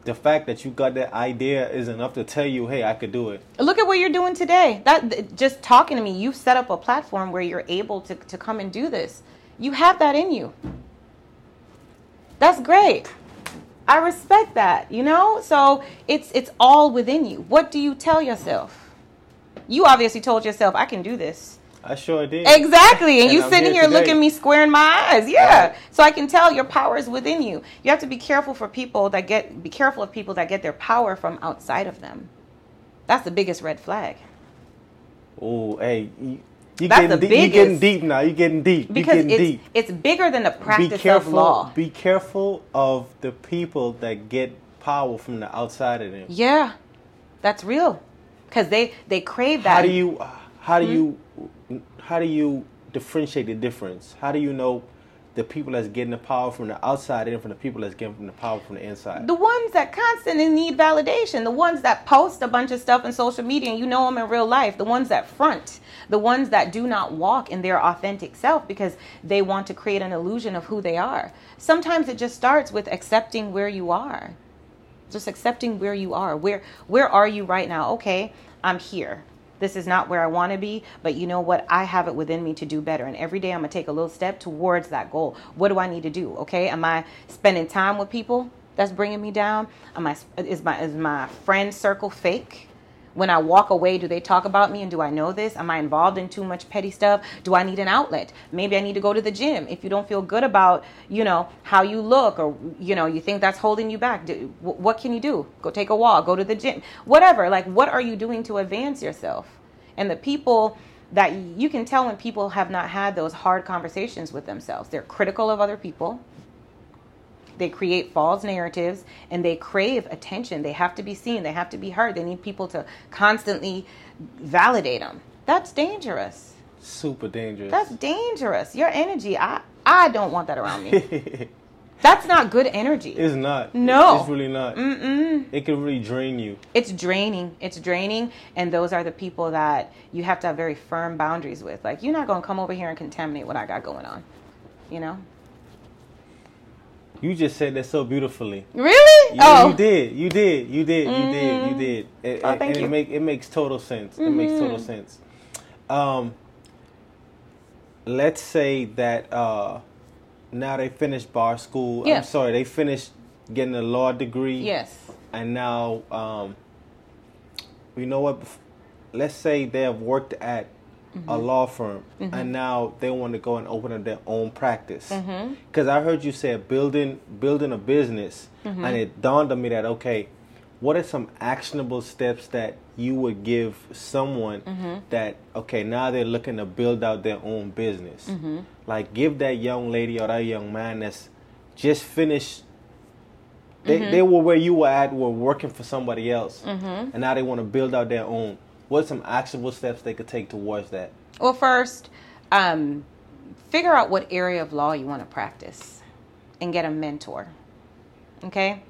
The fact that you got that idea is enough to tell you, hey, I could do it. Look at what you're doing today. That just talking to me, you've set up a platform where you're able to to come and do this. You have that in you. That's great. I respect that, you know? So it's it's all within you. What do you tell yourself? You obviously told yourself, I can do this. I sure did. Exactly. And, And you I'm sitting here here looking me square in my eyes. Yeah. Right. So I can tell your power is within you. You have to be careful for people that get be careful of people that get their power from outside of them. That's the biggest red flag. Oh, hey, you, That's getting the deep. You getting biggest. deep now. You getting deep. Because getting it's deep. it's bigger than the practice be careful. of law. Be careful of the people that get power from the outside of them. Yeah. That's real. Cuz they they crave that. How do you? How Hmm? do you? How do you differentiate the difference? How do you know the people that's getting the power from the outside and from the people that's getting from the power from the inside? the ones that constantly need validation, the ones that post a bunch of stuff in social media and you know them in real life, the ones that front, the ones that do not walk in their authentic self because they want to create an illusion of who they are. Sometimes it just starts with accepting where you are. Just accepting where you are. Where where are you right now? Okay, I'm here. This is not where I want to be, but you know what? I have it within me to do better. And every day I'm going to take a little step towards that goal. What do I need to do? Okay? Am I spending time with people that's bringing me down? Am I is my is my friend circle fake? When I walk away, do they talk about me and do I know this? Am I involved in too much petty stuff? Do I need an outlet? Maybe I need to go to the gym. If you don't feel good about, you know, how you look or you know, you think that's holding you back, do, what can you do? Go take a walk, go to the gym. Whatever. Like what are you doing to advance yourself? And the people that you can tell when people have not had those hard conversations with themselves. They're critical of other people. They create false narratives and they crave attention. They have to be seen, they have to be heard. They need people to constantly validate them. That's dangerous. Super dangerous. That's dangerous. Your energy, I I don't want that around me. That's not good energy. it's not. No. It's really not. Mm-mm. It can really drain you. It's draining. It's draining, and those are the people that you have to have very firm boundaries with. Like, you're not gonna come over here and contaminate what I got going on. You know? You just said that so beautifully. Really? You, oh, you did. You did. You did. You did. You did. It, Oh, it- thank and you. It, make, it makes total sense. It makes total Mhm. sense. Um, let's say that uh, now they finished bar school. Yeah. I'm sorry, they finished getting a law degree. Yes. And now, um, you know what? Let's say they have worked at Mm-hmm. A law firm, and now they want to go and open up their own practice. Mm-hmm. Because I heard you say building building a business, Mm-hmm. and it dawned on me that okay, what are some actionable steps that you would give someone Mm-hmm. that okay now they're looking to build out their own business? Mm-hmm. Like give that young lady or that young man that's just finished. They, Mm-hmm. they were where you were at, were working for somebody else, and now they want to build out their own. What are some actionable steps they could take towards that? Well, first, um, figure out what area of law you want to practice and get a mentor. Okay?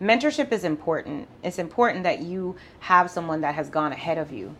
Mentorship is important. It's important that you have someone that has gone ahead of you.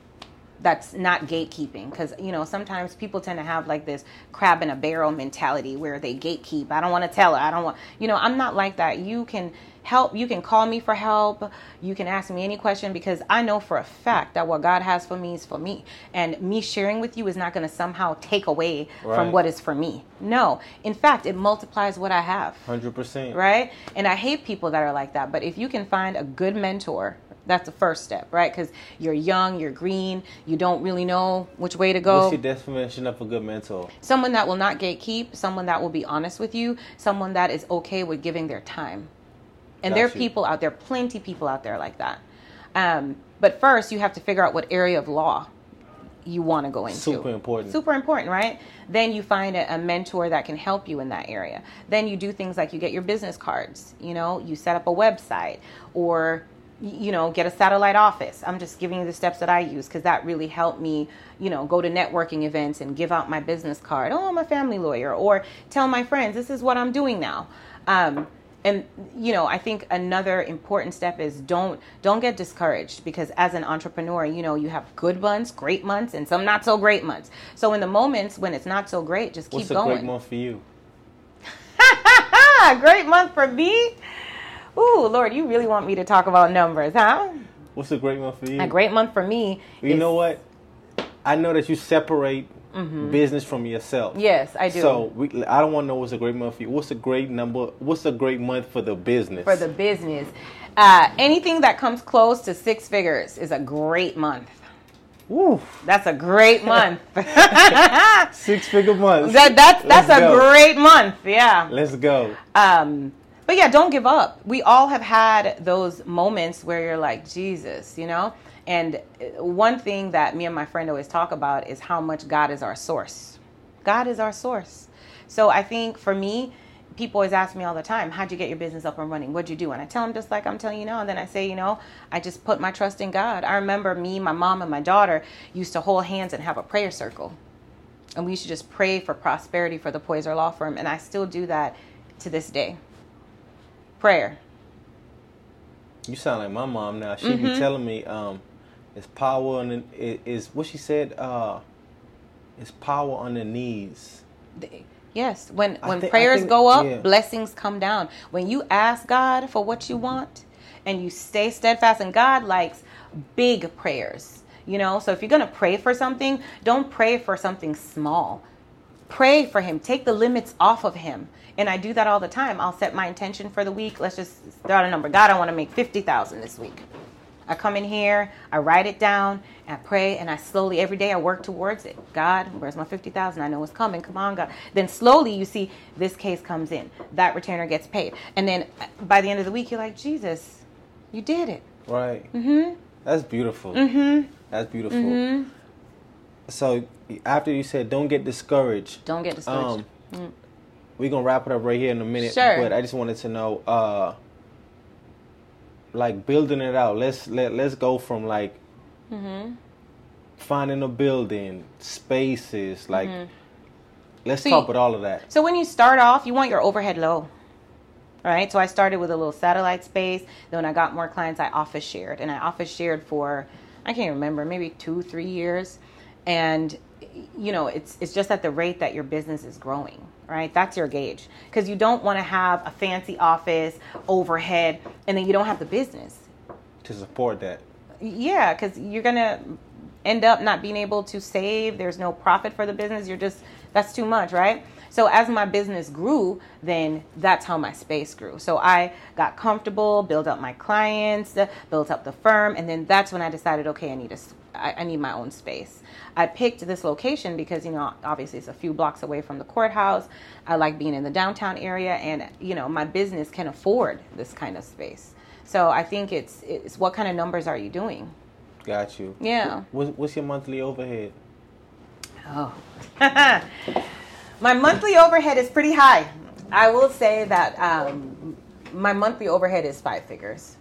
That's not gatekeeping because you know sometimes people tend to have like this crab in a barrel mentality where they gatekeep. I don't want to tell her. I don't want you know. I'm not like that. You can help. You can call me for help. You can ask me any question because I know for a fact that what God has for me is for me, and me sharing with you is not going to somehow take away Right. from what is for me. No, in fact, it multiplies what I have Hundred percent. right? And I hate people that are like that. But if you can find a good mentor, that's the first step, right? Because you're young, you're green, you don't really know which way to go. What's your definition of a good mentor? someone that will not gatekeep, someone that will be honest with you, someone that is okay with giving their time. And there are you. people out there, plenty people out there like that. Um, but first, you have to figure out what area of law you want to go into. Super important. Super important, right? Then you find a, a mentor that can help you in that area. Then you do things like you get your business cards, you know, you set up a website or you know, get a satellite office. I'm just giving you the steps that I use because that really helped me, you know, go to networking events and give out my business card. Oh, I'm a family lawyer, or tell my friends this is what I'm doing now. Um, and you know, I think another important step is don't don't get discouraged because as an entrepreneur, you know, you have good months, great months, and some not so great months. So in the moments when it's not so great, just keep going. What's a going. great month for you? great month for me. Ooh, Lord, you really want me to talk about numbers, huh? What's a great month for you? A great month for me. You is- know what? I know that you separate business from yourself. Yes, I do. So we, I don't want to know what's a great month for you. What's a great number? What's a great month for the business? for the business, uh, anything that comes close to six figures is a great month. Woo, That's a great month. six figure months. that's that's Let's a go. great month. Yeah. Let's go. Um, but yeah, don't give up. We all have had those moments where you're like, Jesus, you know? And uh, one thing that me and my friend always talk about is how much God is our source. God is our source. So I think for me, people always ask me all the time, how'd you get your business up and running? What'd you do? And I tell them just like I'm telling you now. And then I say, you know, I just put my trust in God. I remember me, my mom, and my daughter used to hold hands and have a prayer circle and we used to just pray for prosperity for the Poyser Law Firm, and I still do that to this day. Prayer. You sound like my mom now. She Mm-hmm. be telling me, um, it's power on the, it, is what she said. Uh, it's power on the knees. Yes, when when thi- I prayers think- go up, yeah. blessings come down. When you ask God for what you want and you stay steadfast, and God likes big prayers. You know, so if you're gonna pray for something, don't pray for something small. Pray for Him. Take the limits off of Him. And I do that all the time. I'll set my intention for the week. Let's just start a number. God, I want to make fifty thousand this week. I come in here, I write it down, I pray, and I slowly every day I work towards it. God, where's my fifty thousand? I know it's coming. Come on, God. Then slowly you see this case comes in, that retainer gets paid, and then uh, by the end of the week you're like, Jesus, you did it. Right. Mm-hmm. That's beautiful. Mm-hmm. That's beautiful. Mm-hmm. So after you said, don't get discouraged. Don't get discouraged. Um, we're gonna wrap it up right here in a minute. Sure. But I just wanted to know, uh, like building it out. Let's let let's go from like mm-hmm. finding a building, spaces, like let's So talk you- about all of that. So when you start off, you want your overhead low. Right? So I started with a little satellite space. Then when I got more clients, I office shared. And I office shared for I can't remember, maybe two, three years. And you know, it's it's just at the rate that your business is growing, right? That's your gauge. Because you don't want to have a fancy office, overhead, and then you don't have the business. To support that. Yeah, because you're gonna end up not being able to save. There's no profit for the business. You're just that's too much, right? So as my business grew, then that's how my space grew. So I got comfortable, built up my clients, built up the firm, and then that's when I decided, okay, I need a, I need my own space. I picked this location because you know obviously it's a few blocks away from the courthouse. I like being in the downtown area, and you know my business can afford this kind of space. So I think it's it's what kind of numbers are you doing? Got you. Yeah. What's, what's your monthly overhead? Oh. my monthly overhead is pretty high. I will say that um, my monthly overhead is five figures.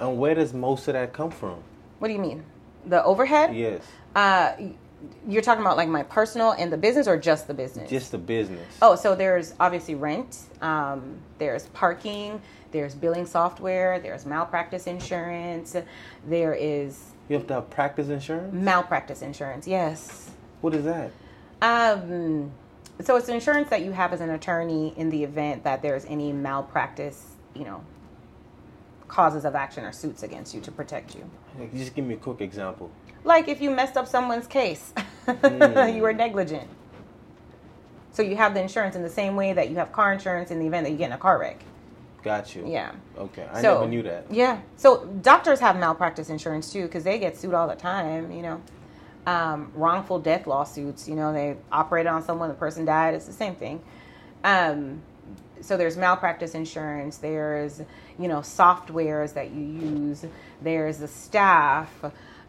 And where does most of that come from? What do you mean? The overhead? Yes. Uh, you're talking about like my personal and the business or just the business? Just the business. Oh, so there's obviously rent, um, there's parking, there's billing software, there's malpractice insurance, there is You have to have practice insurance? malpractice insurance, yes. What is that? Um, so it's insurance that you have as an attorney in the event that there's any malpractice, you know, causes of action or suits against you to protect you. Like, just give me a quick example. Like if you messed up someone's case, you were negligent. So you have the insurance in the same way that you have car insurance in the event that you get in a car wreck. Got you. Yeah. Okay. I So- never knew that. Yeah. So doctors have malpractice insurance too because they get sued all the time. You know, um, wrongful death lawsuits. You know, they operated on someone, the person died. It's the same thing. Um, so there's malpractice insurance. There's you know softwares that you use. There's the staff.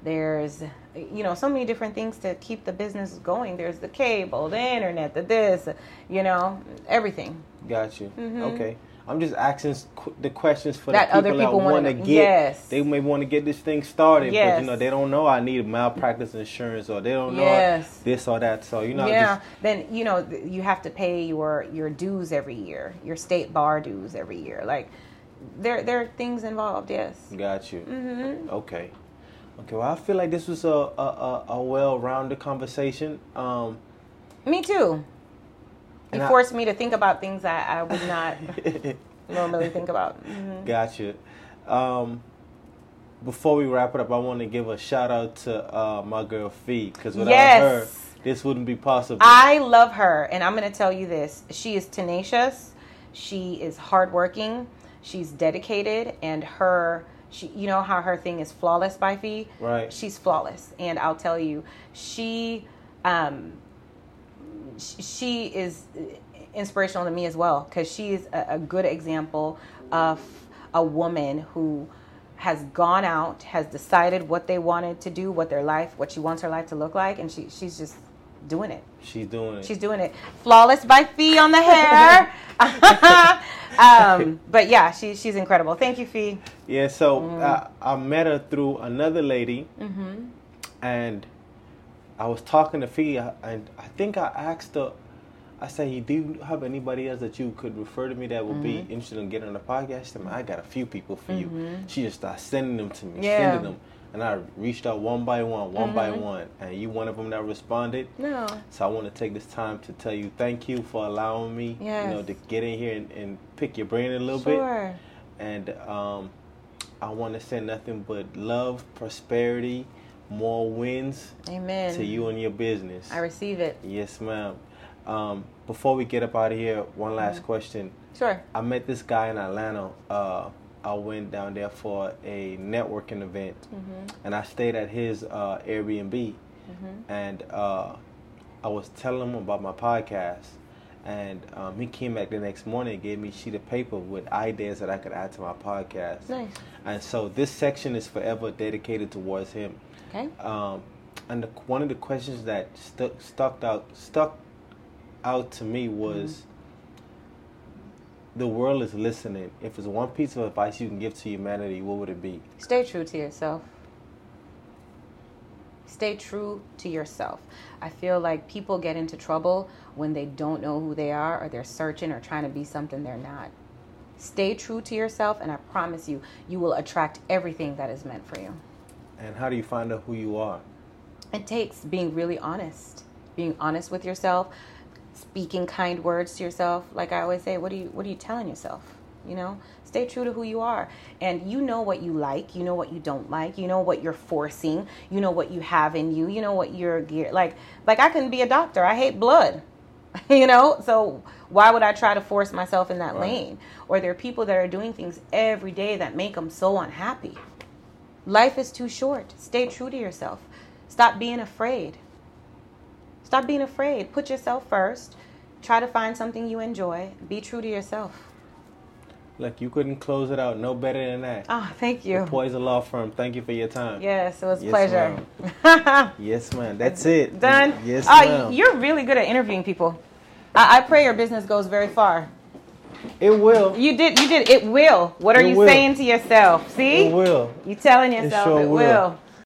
There's you know so many different things to keep the business going. There's the cable, the internet, the this, you know, everything. Got you. Mm-hmm. Okay. I'm just asking the questions for. That the other people that want to get. Yes. They may want to get this thing started, but you know they don't know I need malpractice insurance or they don't know Yes. this or that. So you know, yeah then you know you have to pay your your dues every year your state bar dues every year like there there are things involved yes got you. mm-hmm. Okay. Okay. Well, I feel like this was a a, a, a well-rounded conversation. Um, me too And I- forced me to think about things that I would not normally think about Mhm. Gotcha. Um, before we wrap it up, I want to give a shout out to uh, my girl Fee because without Yes. her, this wouldn't be possible. I love her, and I'm going to tell you this: she is tenacious, she is hardworking, she's dedicated, and her, she, you know how her thing is flawless by Fee. right. She's flawless, and I'll tell you, she, um, she is inspirational to me as well because she is a, a good example of a woman who has gone out, has decided what they wanted to do, what their life, what she wants her life to look like, and she she's just doing it. She's doing it. She's doing it. Flawless by Fee on the hair. um, but yeah, she, she's incredible. Thank you, Fee. yeah. So Mm. I, I met her through another lady, Mm-hmm. and I was talking to Fee, and I think I asked her. I said, "Do you have anybody else that you could refer to me that would be Mm-hmm. interested in getting on the podcast?" She said, I got a few people for you. She just started sending them to me, Yeah. sending them, and I reached out one by one, one by Mm-hmm. one, and you one of them that responded. No. So I want to take this time to tell you thank you for allowing me, you know, to get in here and, and pick your brain a little bit. Sure. And um, I want to send nothing but love, prosperity, more wins Amen. to you and your business. I receive it. yes, ma'am. Um, before we get up out of here, one last Mm-hmm. question. Sure. I met this guy in Atlanta. Uh, I went down there for a networking event, Mm-hmm. and I stayed at his uh, Airbnb. And uh, I was telling him about my podcast, and um, he came back the next morning and gave me a sheet of paper with ideas that I could add to my podcast. Nice. And so this section is forever dedicated towards him. Okay. Um, and the, one of the questions that stuck stuck out stuck out to me was the world is listening. If it's one piece of advice you can give to humanity, what would it be? Stay true to yourself. Stay true to yourself. I feel like people get into trouble when they don't know who they are or they're searching or trying to be something they're not. Stay true to yourself, and I promise you, you will attract everything that is meant for you. And how do you find out who you are? It takes being really honest, being honest with yourself, speaking kind words to yourself. Like I always say, what are you what are you telling yourself? You know, stay true to who you are, and you know what you like, you know what you don't like, you know what you're forcing, you know what you have in you, you know what you're gear like. Like I can be a doctor. I hate blood. you know so why would i try to force myself in that right. lane or there are people that are doing things every day that make them so unhappy life is too short stay true to yourself stop being afraid stop being afraid put yourself first try to find something you enjoy be true to yourself Look, you couldn't close it out no better than that. Oh, thank you. The Poyser Law Firm. Thank you for your time. Yes, it was yes, pleasure. Ma'am. yes, ma'am. That's it. Done. Yes, oh, ma'am. You're really good at interviewing people. I, I, pray your business goes very far. It will. You did. You did. It will. What are it you will. saying to yourself? See? It will. You telling yourself it, sure it will. will.